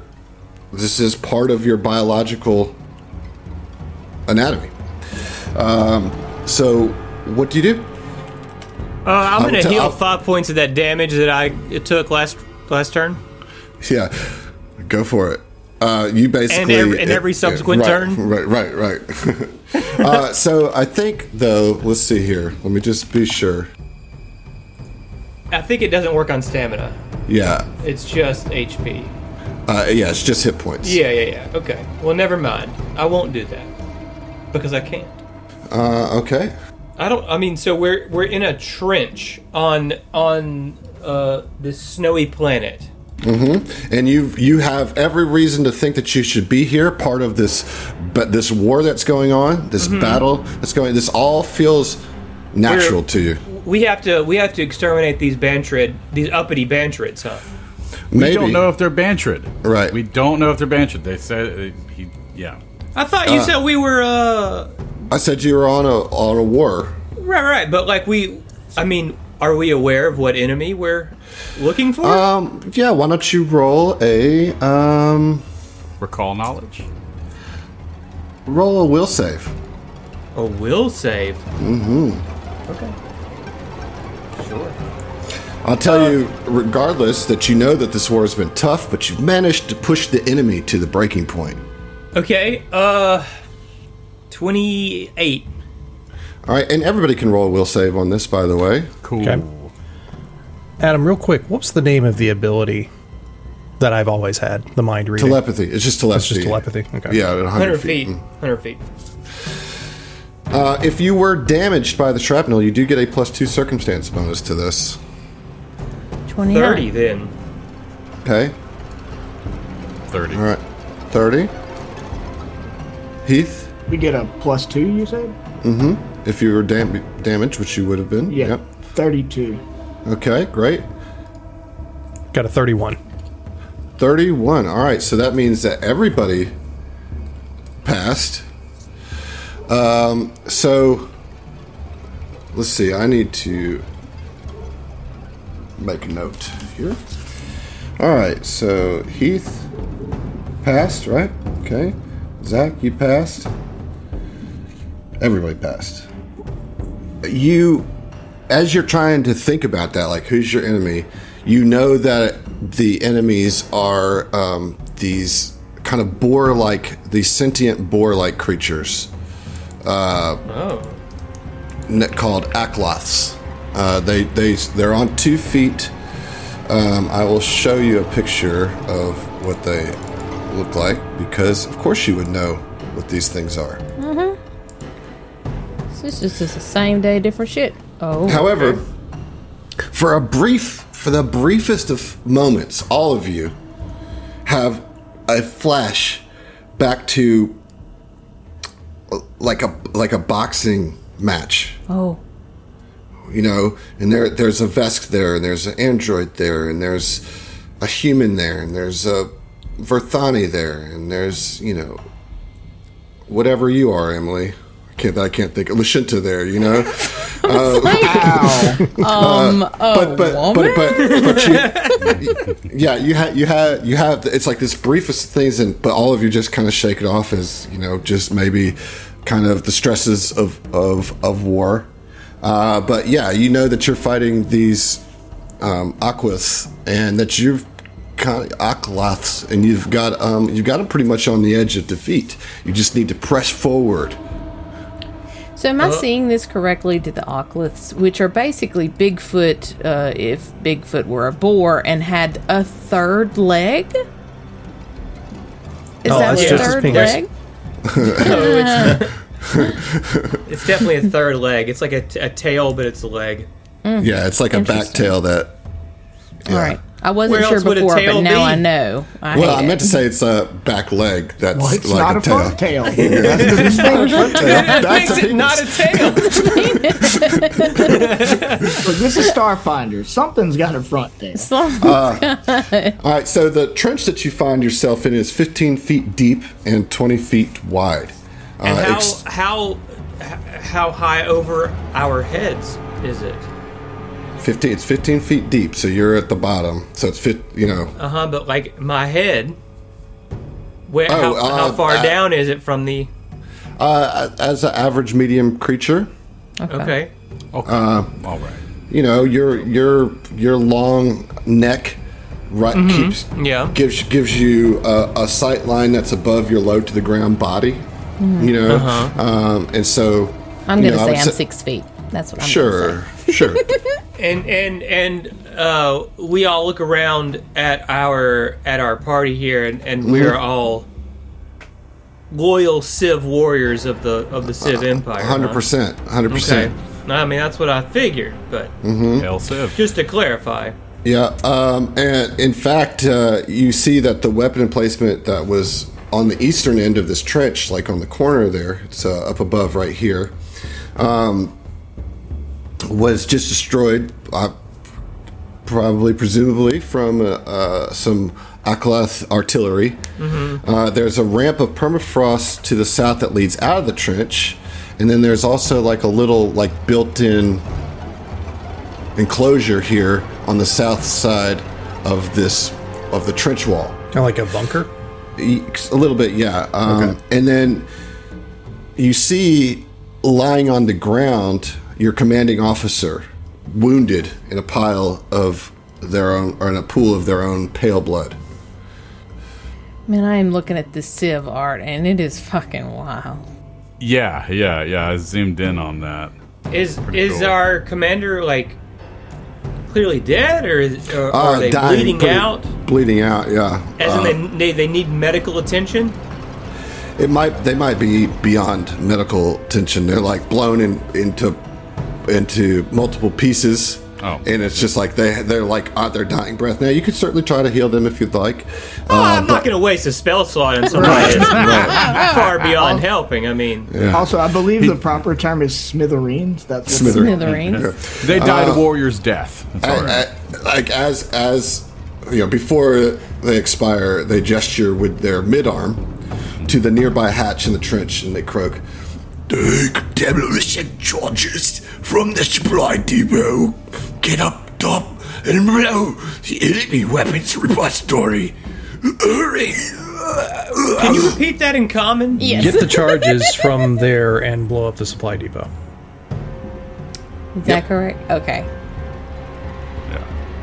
this is part of your biological anatomy. Um, so, what do you do? Uh, I'm gonna heal I'll- five points of that damage that I took last last turn. Yeah, go for it. Uh, you basically every- and every subsequent right, turn? Right, right, right. uh, so I think though, let's see here. Let me just be sure. I think it doesn't work on stamina. Yeah, It's just HP. uh, yeah, it's just hit points. Yeah, yeah, yeah. Okay. Well, never mind. I won't do that because I can't. Uh, okay. I don't. I mean, so we're we're in a trench on on uh, this snowy planet. Mm-hmm. And you you have every reason to think that you should be here, part of this, but this war that's going on, this Mm-hmm. battle that's going. This all feels natural We're- to you. We have to we have to exterminate these Bantrid, these uppity Bantrids, huh? Maybe We don't know if they're Bantrid. Right. We don't know if they're Bantrid. They said uh, he. Yeah. I thought you said we were uh I said you were on a on a war. right, right, but like we, I mean, are we aware of what enemy we're looking for? Um, yeah. Why don't you roll a um Recall knowledge. roll a will save? A will save. Mm-hmm. Okay. Sure. I'll tell you, regardless, that you know that this war has been tough, but you've managed to push the enemy to the breaking point. Okay. Uh, twenty-eight. All right, and everybody can roll a will save on this, by the way. Cool. Okay. Adam, real quick, what's the name of the ability that I've always had? The mind reading. Telepathy. It's just telepathy. It's just telepathy. Okay. Yeah, at 100, Hundred feet. feet. Hundred feet. Uh, if you were damaged by the shrapnel, you do get a plus two circumstance bonus to this. 29. Thirty then. Okay. 30. All right. 30. Heath, We get a plus two, you said? Mm-hmm. If you were dam- damaged, which you would have been. Yeah. Yep. 32. Okay, great. Got a 31. 31. All right, so that means that everybody passed. Um, so let's see. I need to make a note here. All right, so Heath passed, right? Okay. Zach, you passed. Everybody passed. You, as you're trying to think about that, like who's your enemy, you know that the enemies are um, these kind of boar-like, these sentient boar-like creatures Oh. ne- called Akloths. Uh, they they they're on two feet. Um, I will show you a picture of what they look like because, of course, you would know what these things are. This is just the same day, different shit. Oh. However, for a brief, for the briefest of moments, all of you have a flash back to like a like a boxing match. Oh. you know, and there there's a Vesk there, and there's an android there, and there's a human there, and there's a Verthani there, and there's you know whatever you are, Emily. I can't I can't think Lashunta there, you know. Um, oh, but but but but, but you, yeah, you had you had you have it's like this briefest things, and but all of you just kind of shake it off as you know, just maybe kind of the stresses of of of war. Uh, but yeah, you know that you're fighting these um, Aquas, and that you've kind of Akloths, and you've got um, you've got them pretty much on the edge of defeat. You just need to press forward. So am I seeing this correctly? Did the Ocliths, which are basically Bigfoot, uh, if Bigfoot were a boar and had a third leg? Is Oh, that that's the just third penis. leg? It's definitely a third leg. It's like a, t- a tail, but it's a leg. Yeah, it's like a back tail that. All right. I wasn't Where sure else would a before, but now be? I know. I Well, hate I it. meant to say it's a back leg. That's Well, it's like not a, a tail. front tail. That's the distinction. That's a penis. not a tail. Look, this is Starfinder. Something's got a front tail. All right, so the trench that you find yourself in is 15 feet deep and 20 feet wide. and Uh, how ex- how how high over our heads is it? 15, it's 15 feet deep, so you're at the bottom. So it's fit, you know. Uh huh. But like my head, where Oh, how, uh, how far uh, down is it from the? Uh, as an average medium creature, Okay. Okay. All right. you know your your your long neck right keeps Yeah. gives gives you a, a sight line that's above your low to the ground body. You know, um, and so I'm going to know, say I'm say- six feet. That's what I'm Sure, sure. And and and uh, we all look around at our at our party here, and, and we're Mm-hmm. all loyal Sivv warriors of the of the Sivv Empire. Hundred percent, hundred percent. I mean that's what I figured, but Mm-hmm. Hail Sivv. just to clarify. Yeah, um, and in fact, uh, you see that the weapon emplacement that was on the eastern end of this trench, like on the corner there, it's uh, up above right here, um, was just destroyed, uh, probably, presumably, from uh, uh, some Aklath artillery. Uh, there's a ramp of permafrost to the south that leads out of the trench, and then there's also like a little, like, built-in enclosure here on the south side of this of the trench wall. Kind of like a bunker. A little bit, yeah. Um, Okay. And then you see lying on the ground, your commanding officer, wounded in a pile of their own, or in a pool of their own pale blood. Man, I am looking at this Sivv art and it is fucking wild. Yeah, yeah, yeah. I zoomed in on that. Is Pretty is cool. our commander like clearly dead, or, is- or Uh, are they dying, bleeding pretty- out? Bleeding out, yeah. As Uh, in they, they they need medical attention. It might they might be beyond medical attention. They're like blown in, into into multiple pieces. Oh. And it's just like they they're like on their dying breath. Now you could certainly try to heal them if you'd like. Oh, Uh, I'm not going to waste a spell slot on somebody that's far beyond helping. I mean, Also, I believe the proper term is smithereens. That's what Smither- Smithereens. They died a warrior's death. That's I- right. I- like as as you know before they expire, they gesture with their mid arm to the nearby hatch in the trench, and they croak. Take demolition charges from the supply depot. Get up top and blow the enemy weapons repository. Hurry! can you repeat that in common? Yes. Get the charges from there and blow up the supply depot. Is that correct? Okay.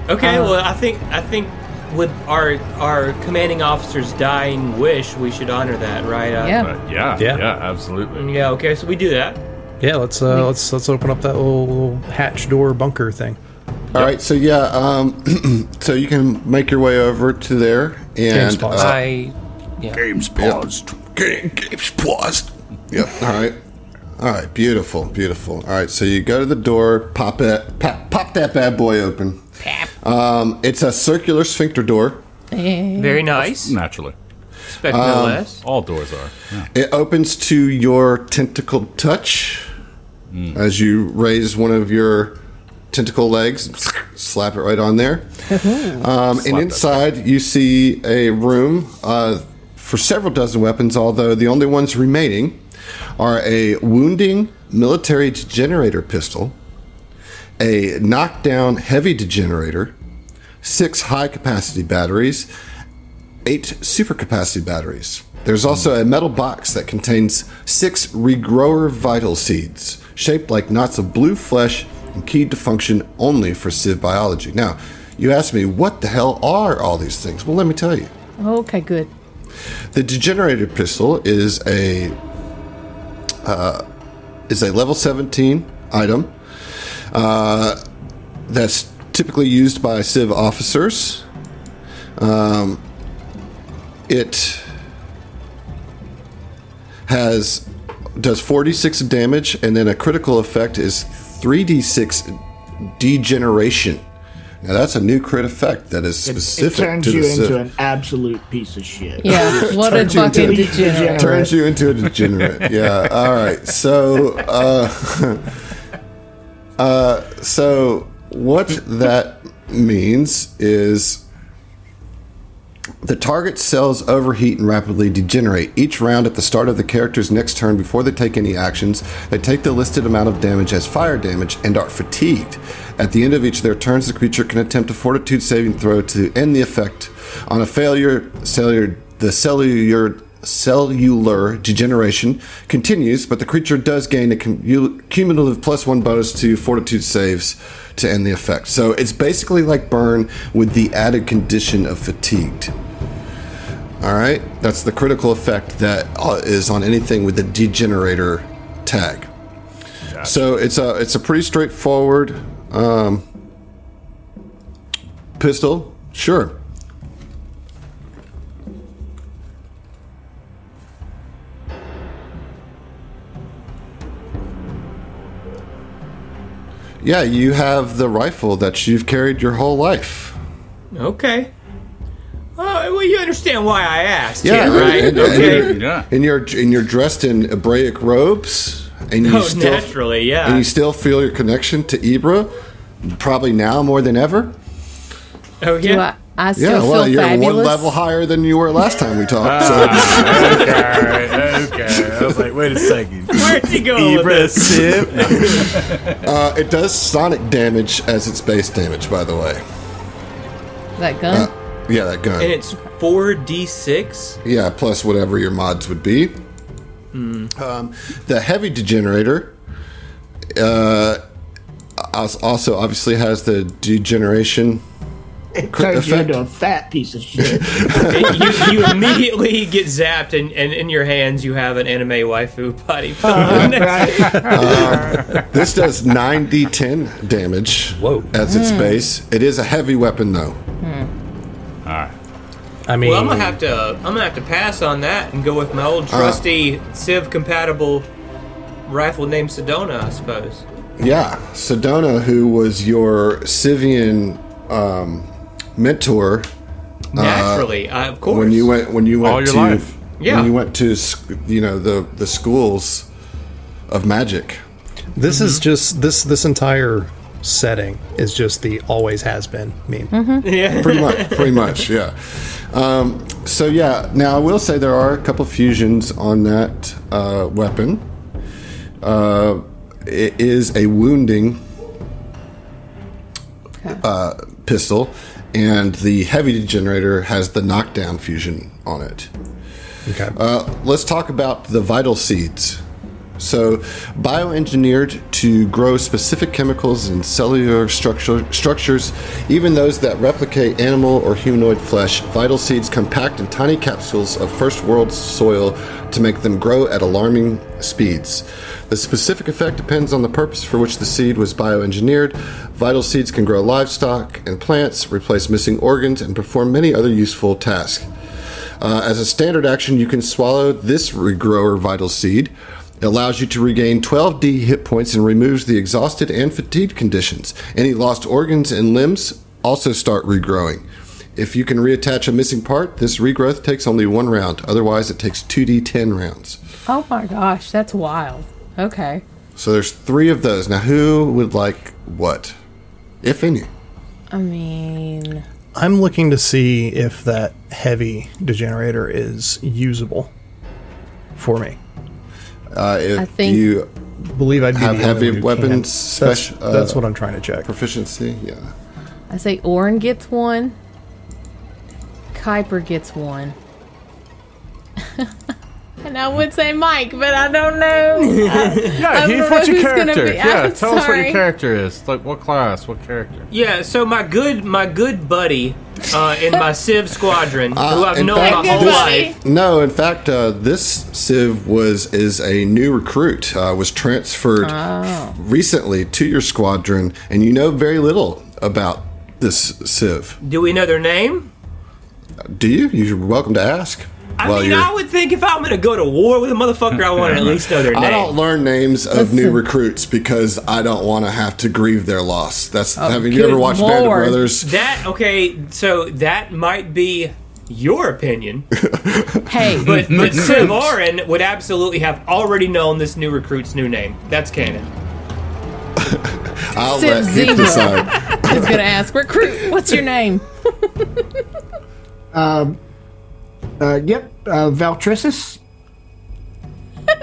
Okay, Uh, well, I think I think with our our commanding officer's dying wish, we should honor that, right? Uh, Yeah. But yeah, Yeah. yeah, absolutely. Yeah. Okay, so we do that. Yeah, let's uh, let's let's open up that little, little hatch door bunker thing. All right, so yeah, um, so you can make your way over to there, and Game's paused. uh, I. Yeah. Game's paused. Game, game's paused. Yep. All right. All right. Beautiful. Beautiful. All right. So you go to the door, pop it, pop, pop that bad boy open. Um, it's a circular sphincter door. Very nice. Naturally. Expect Um, no less. All doors are. Yeah. It opens to your tentacled touch as you raise one of your tentacle legs, slap it right on there. Um, and inside, you see a room uh, for several dozen weapons, although the only ones remaining are a wounding military degenerator pistol, a knockdown heavy degenerator, six high capacity batteries, eight supercapacity batteries. There's also a metal box that contains six regrower vital seeds, shaped like knots of blue flesh and keyed to function only for Sivv biology. Now, you ask me, what the hell are all these things? Well, let me tell you. Okay, good. The degenerator pistol is a uh, is a level 17 item uh, that's typically used by Sivv officers. Um, it has does 46 damage, and then a critical effect is 3d6 degeneration. Now that's a new crit effect that is It, specific it turns to you the into an absolute piece of shit. Yeah. What a turns you into fucking a degenerate. turns you into a degenerate. yeah. All right. So, uh, uh, so what that means is the target cells overheat and rapidly degenerate. Each round at the start of the character's next turn, before they take any actions, they take the listed amount of damage as fire damage and are fatigued. At the end of each of their turns, the creature can attempt a fortitude saving throw to end the effect. On a failure, cellular, the cellular cellular degeneration continues, but the creature does gain a cumulative plus one bonus to fortitude saves to end the effect. So it's basically like burn with the added condition of fatigued. All right, that's the critical effect that uh, on anything with the degenerator tag. So it's a it's a pretty straightforward um, pistol. Sure. Yeah, you have the rifle that you've carried your whole life. Okay. Uh, well, you understand why I asked, Yeah, yeah, right? and- and- okay. Yeah. And you're and you're dressed in Hebraic robes, and you Oh, still naturally, yeah. and you still feel your connection to Ibra, probably now more than ever. oh, Do yeah. I, I still Yeah, well, feel you're fabulous. one level higher than you were last time we talked. so okay, okay. I was like, wait a second. Where's he going with this? uh, it does sonic damage as its base damage, by the way. that gun. Uh, yeah, that gun. And it's 4d6? yeah, plus whatever your mods would be. Um, the heavy degenerator uh, also obviously has the degeneration. It turns you into a fat piece of shit. you, you immediately get zapped, and, and in your hands you have an anime waifu body. Uh-huh. right? Uh, this does 9d10 damage Whoa. as its hmm. base. It is a heavy weapon though. Hmm. All right. I mean, Well, I'm gonna have to I'm gonna have to pass on that and go with my old uh-huh. trusty Sivv compatible rifle named Sedona, I suppose. Yeah, Sedona, who was your Sivian um, mentor Naturally, I, of course. when you went when you went All your to life. Yeah. when you went to you know the the schools of magic. this is just this this entire setting is just the always has been meme. yeah. pretty much pretty much yeah um, so yeah now i will say there are a couple fusions on that uh, weapon uh, it is a wounding uh, pistol and the heavy degenerator has the knockdown fusion on it Okay. uh, let's talk about the vital seeds. So, bioengineered to grow specific chemicals in cellular structure, structures, even those that replicate animal or humanoid flesh, vital seeds compact in tiny capsules of first world soil to make them grow at alarming speeds. The specific effect depends on the purpose for which the seed was bioengineered. Vital seeds can grow livestock and plants, replace missing organs, and perform many other useful tasks. Uh, as a standard action, you can swallow this regrower vital seed. It allows you to regain 12d hit points and removes the exhausted and fatigued conditions. Any lost organs and limbs also start regrowing. If you can reattach a missing part, this regrowth takes only one round. Otherwise, it takes 2d10 rounds. Oh my gosh, that's wild. Okay. So there's three of those. Now, who would like what? If any. I mean, I'm looking to see if that heavy degenerator is usable for me. Uh, if I think- you believe I'd be Have heavy weapons can't. That's, uh, that's what I'm trying to check. proficiency, yeah. I say Orin gets one. Kuiper gets one. and I would say Mike, but I don't know. Yeah, I Heath, don't what's know your character? be- Yeah, I'm tell us what your character is. Like what class, what character? Yeah, so my good my good buddy uh, in my Sivv squadron, who Uh, I've known fact, my whole this- life. No, in fact, uh, this Sivv was is a new recruit. Uh, was transferred recently to your squadron, and you know very little about this Sivv. Do we know their name? Do you? You're welcome to ask. I While mean, I would think if I'm going to go to war with a motherfucker, I want to at least know their name. I don't learn names of new recruits because I don't want to have to grieve their loss. That's oh, have you ever watched Band of. Brothers? That okay, so that might be your opinion, hey, but but Sivv Orin would absolutely have already known this new recruit's new name. That's canon. I'll Sivv let Heath Zebra. decide. is gonna ask recruit. What's your name? Um, Uh, yep, uh, Valtricis.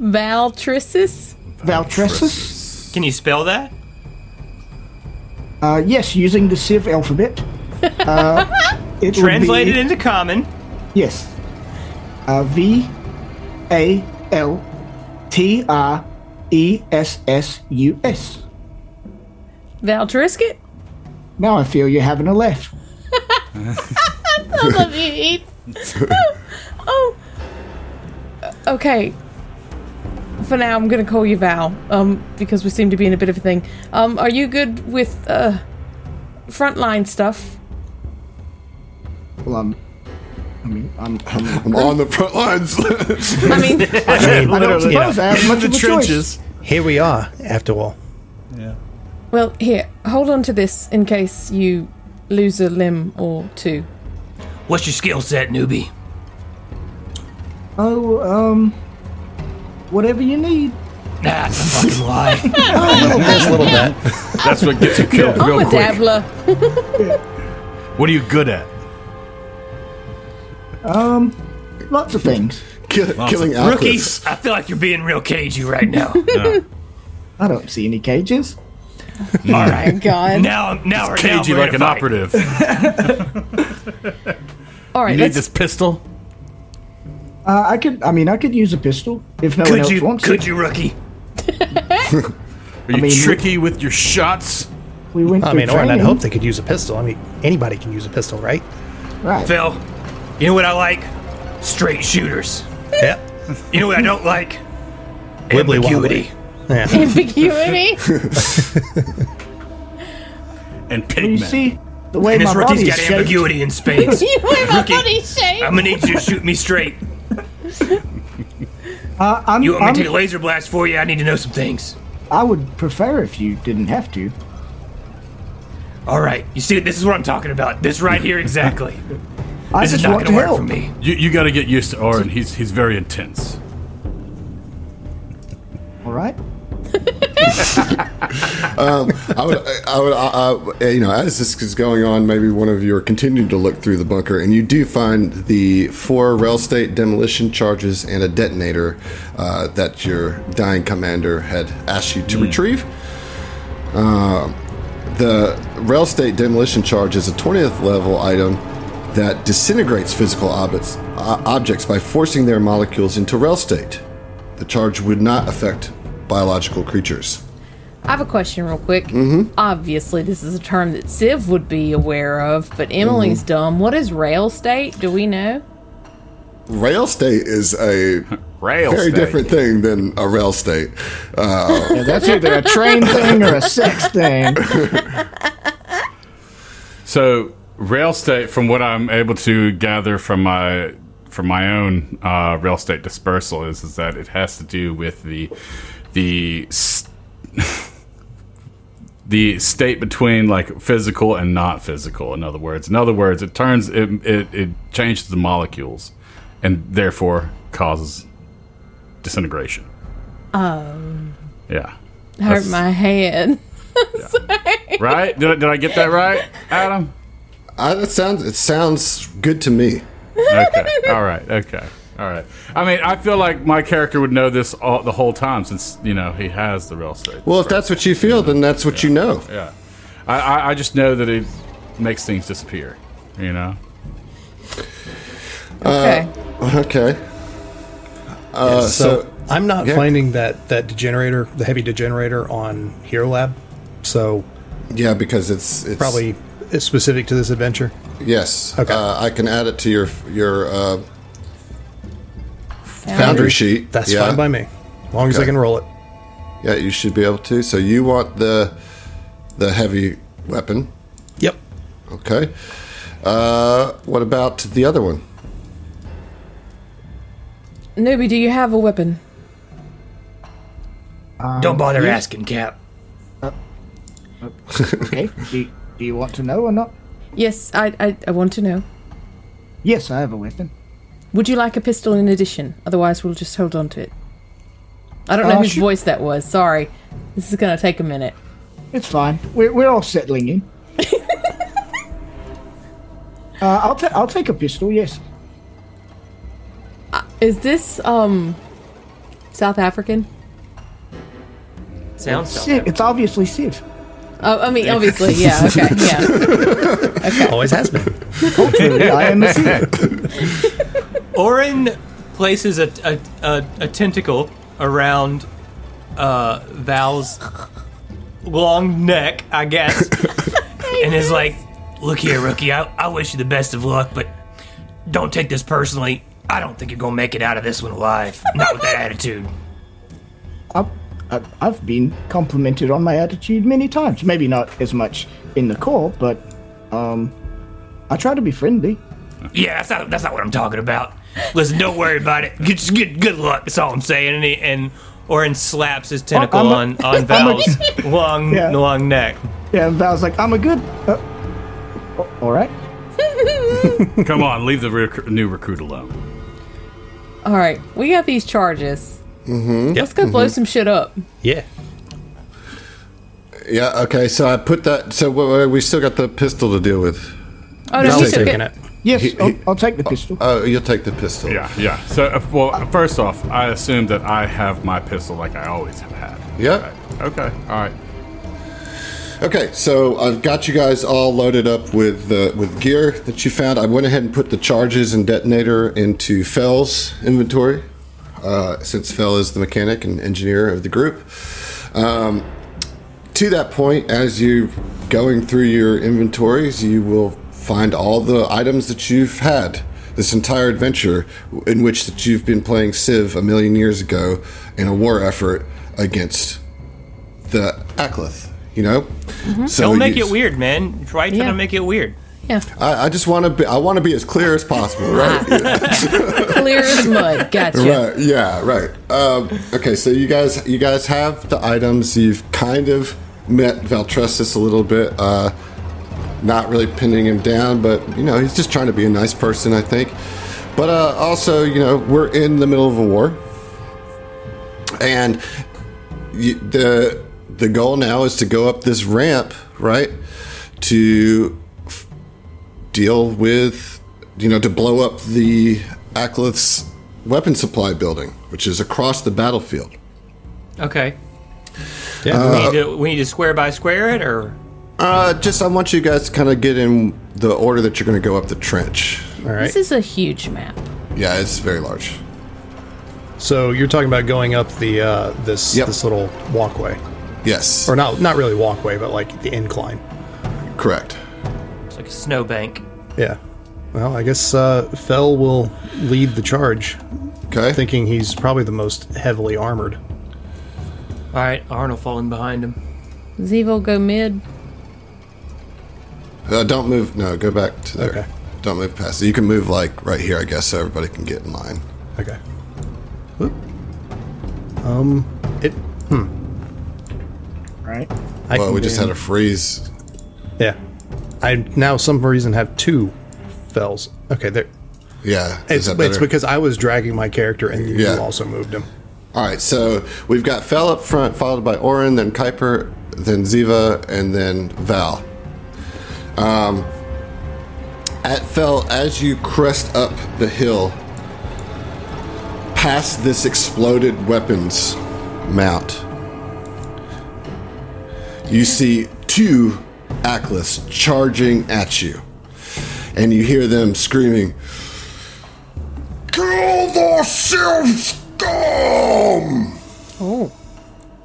Valtricis. Valtricis. Can you spell that? Uh, yes, using the Sivv alphabet. Uh, it Translated be, into common. Yes. Uh, v A L T I E S S U S. Valtrisket. Now I feel you're having a laugh. I love you, Heath. oh. Okay. For now, I'm gonna call you Val, um, because we seem to be in a bit of a thing. Um, are you good with uh, frontline stuff? Well, I'm. I mean, I'm. I'm I'm on the front lines. I mean, I don't suppose I have much of a choice. Here we are, after all. Yeah. Well, here, hold on to this in case you lose a limb or two. What's your skill set, newbie? Oh, um, whatever you need. Nah, That's a fucking lie. Just a little bit. That's what gets you killed I'm real a quick. dabbler. What are you good at? Um, lots of things. Kill, killing Rookies. I feel like you're being real cagey right now. I don't see any cages. All right. God. Now, now we're now Cagey we're like in an a fight. operative. All right, You need let's this pistol? Uh, I could. I mean, I could use a pistol if no one Could else you? wants Could it. you, rookie? Are you mean, tricky with your shots? We went. I through mean, Orin, I'd training. hope they could use a pistol. I mean, anybody can use a pistol, right? Right. Phil, you know what I like? Straight shooters. Yeah. You know what I don't like? Wibbly Ambiguity. Yeah. Ambiguity. And You see the way And my this rookie's body's got shaped. ambiguity in spades. you wear my Rookie, body shape. I'm gonna need you to shoot me straight. Uh, I'm, You want me I'm- to take a laser blast for you? I need to know some things. I would prefer if you didn't have to. All right, you see, this is what I'm talking about. This right here, exactly. I This is not gonna to work help. for me. You, you got to get used to Orin. He's he's very intense. All right. I would, I would, uh, uh, you know, as this is going on, maybe one of you are continuing to look through the bunker, and you do find the four rail state demolition charges and a detonator uh, that your dying commander had asked you to retrieve. Uh, the rail state demolition charge is a 20th level item that disintegrates physical objects, uh, objects by forcing their molecules into rail state. The charge would not affect biological creatures. I have a question, real quick. Mm-hmm. Obviously, this is a term that Sivv would be aware of, but Emily's Mm-hmm. dumb. What is rail state? Do we know? Rail state is a Rail very state. different thing than a rail state. Uh, Yeah, that's either a train thing or a sex thing. So rail state, from what I'm able to gather from my from my own uh, rail state dispersal, is is that it has to do with the the s- the state between like physical and not physical. In other words, in other words, it turns it it, it changes the molecules, and therefore causes disintegration. Um. Yeah. Hurt That's- my head. Right? Did I, did I get that right, Adam? I, that sounds it sounds good to me. okay. All right. Okay. All right. I mean, I feel like my character would know this all, the whole time since you know he has the real estate. Well, if that's what you feel, then that's what you know. yeah, I, I I just know that it makes things disappear. You know. Okay. Okay. Uh, so, so, I'm not yeah. finding that that degenerator, the heavy degenerator on Hero Lab. So yeah, because it's it's probably specific to this adventure. yes. Okay. Uh, I can add it to your your uh, foundry sheet. That's yeah. fine by me, as long as I can roll it. Yeah, you should be able to. So you want the the heavy weapon? Yep. Okay. Uh, what about the other one? Newbie, do you have a weapon? Don't bother asking, Cap. Okay. Do, do you want to know or not? Yes, I, I, I want to know. Yes, I have a weapon. Would you like a pistol in addition? Otherwise, we'll just hold on to it. I don't know Uh, whose sure. voice that was. Sorry. This is going to take a minute. It's fine. We're, we're all settling in. uh, I'll, ta- I'll take a pistol, yes. Is this, um, South African? Sounds Sivv, it's obviously Sivv. Oh, I mean, obviously, yeah, okay, yeah. Okay. Always has been. Culturally, I am a Sivv. Orin places a, a, a, a tentacle around uh, Val's long neck, I guess, and is like, "Look here, rookie. I, I wish you the best of luck, but don't take this personally. I don't think you're gonna make it out of this one alive. Not with that attitude." I've, I've- I've been complimented on my attitude many times. Maybe not as much in the core, but um, I try to be friendly. Yeah, that's not that's not what I'm talking about. Listen, don't worry about it. Good, just good, good luck. That's all I'm saying. And, he, and Orin slaps his tentacle a- on on I'm a- Val's long Yeah. long neck. Yeah, and Val's like, I'm a good. Uh, all right. Come on, leave the rec- new recruit alone. All right, we got these charges. Mm-hmm. Let's go blow some shit up. Yeah. Yeah. Okay. So I put that. So we we still got the pistol to deal with. Oh, no, Val's he took Taking it. it. Yes, He- I'll, he- I'll take the pistol. Oh, you'll take the pistol. Yeah, yeah. So, uh, well, first off, I assume that I have my pistol like I always have had. Yeah. Okay. okay. All right. Okay, so I've got you guys all loaded up with uh, with gear that you found. I went ahead and put the charges and detonator into Fell's inventory, uh, since Fell is the mechanic and engineer of the group. Um, to that point, as you're going through your inventories, you will find all the items that you've had this entire adventure, in which that you've been playing Sivv a million years ago in a war effort against the Aklith. You know, so Don't make you- it weird, man. Try trying Yeah. to make it weird. Yeah, I, I just want to be. I want to be as clear as possible, right? clear as mud. Gotcha. Right. Yeah. Right. Um, okay. So you guys, you guys have the items. You've kind of met Valtressus a little bit. Uh, not really pinning him down, but you know he's just trying to be a nice person, I think. But uh, also, you know, we're in the middle of a war, and you, the the goal now is to go up this ramp, right, to deal with, you know, to blow up the Aklith's weapon supply building, which is across the battlefield. Okay. Yeah. we, need to, we need to square by square it, or Uh, just I want you guys to kind of get in the order that you're going to go up the trench. All right. This is a huge map. Yeah, it's very large. So you're talking about going up the uh, this Yep. this little walkway, Yes, or not not really walkway, but like the incline. correct. It's like a snowbank. Yeah. Well, I guess uh, Fell will lead the charge, Okay. thinking he's probably the most heavily armored. All right, Arnold falling behind him. Zevo go mid. Uh, don't move. No, go back to there. Okay. Don't move past. it. You can move like right here, I guess, so everybody can get in line. Okay. Whoop. Um. It. Hmm. Right. I well, can we just do- had a freeze. Yeah. I now some reason have two fells. Okay, there. Yeah, It's, it's because I was dragging my character and you Yeah. also moved him. All right, so we've got Fel up front, followed by Orin, then Kuiper, then Ziva, and then Val. Um, at Fel, as you crest up the hill, past this exploded weapons mount, you see two Atlas charging at you, and you hear them screaming, Kill the Sivv scum! Oh,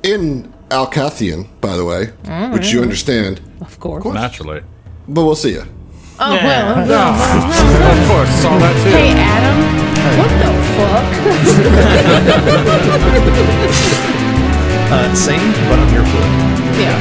In Alcathian, by the way, which you understand, of course. Naturally. but we'll see you. Oh well. Of course, saw that too. Hey Adam, what the fuck? Uh, same, but on your foot. yeah.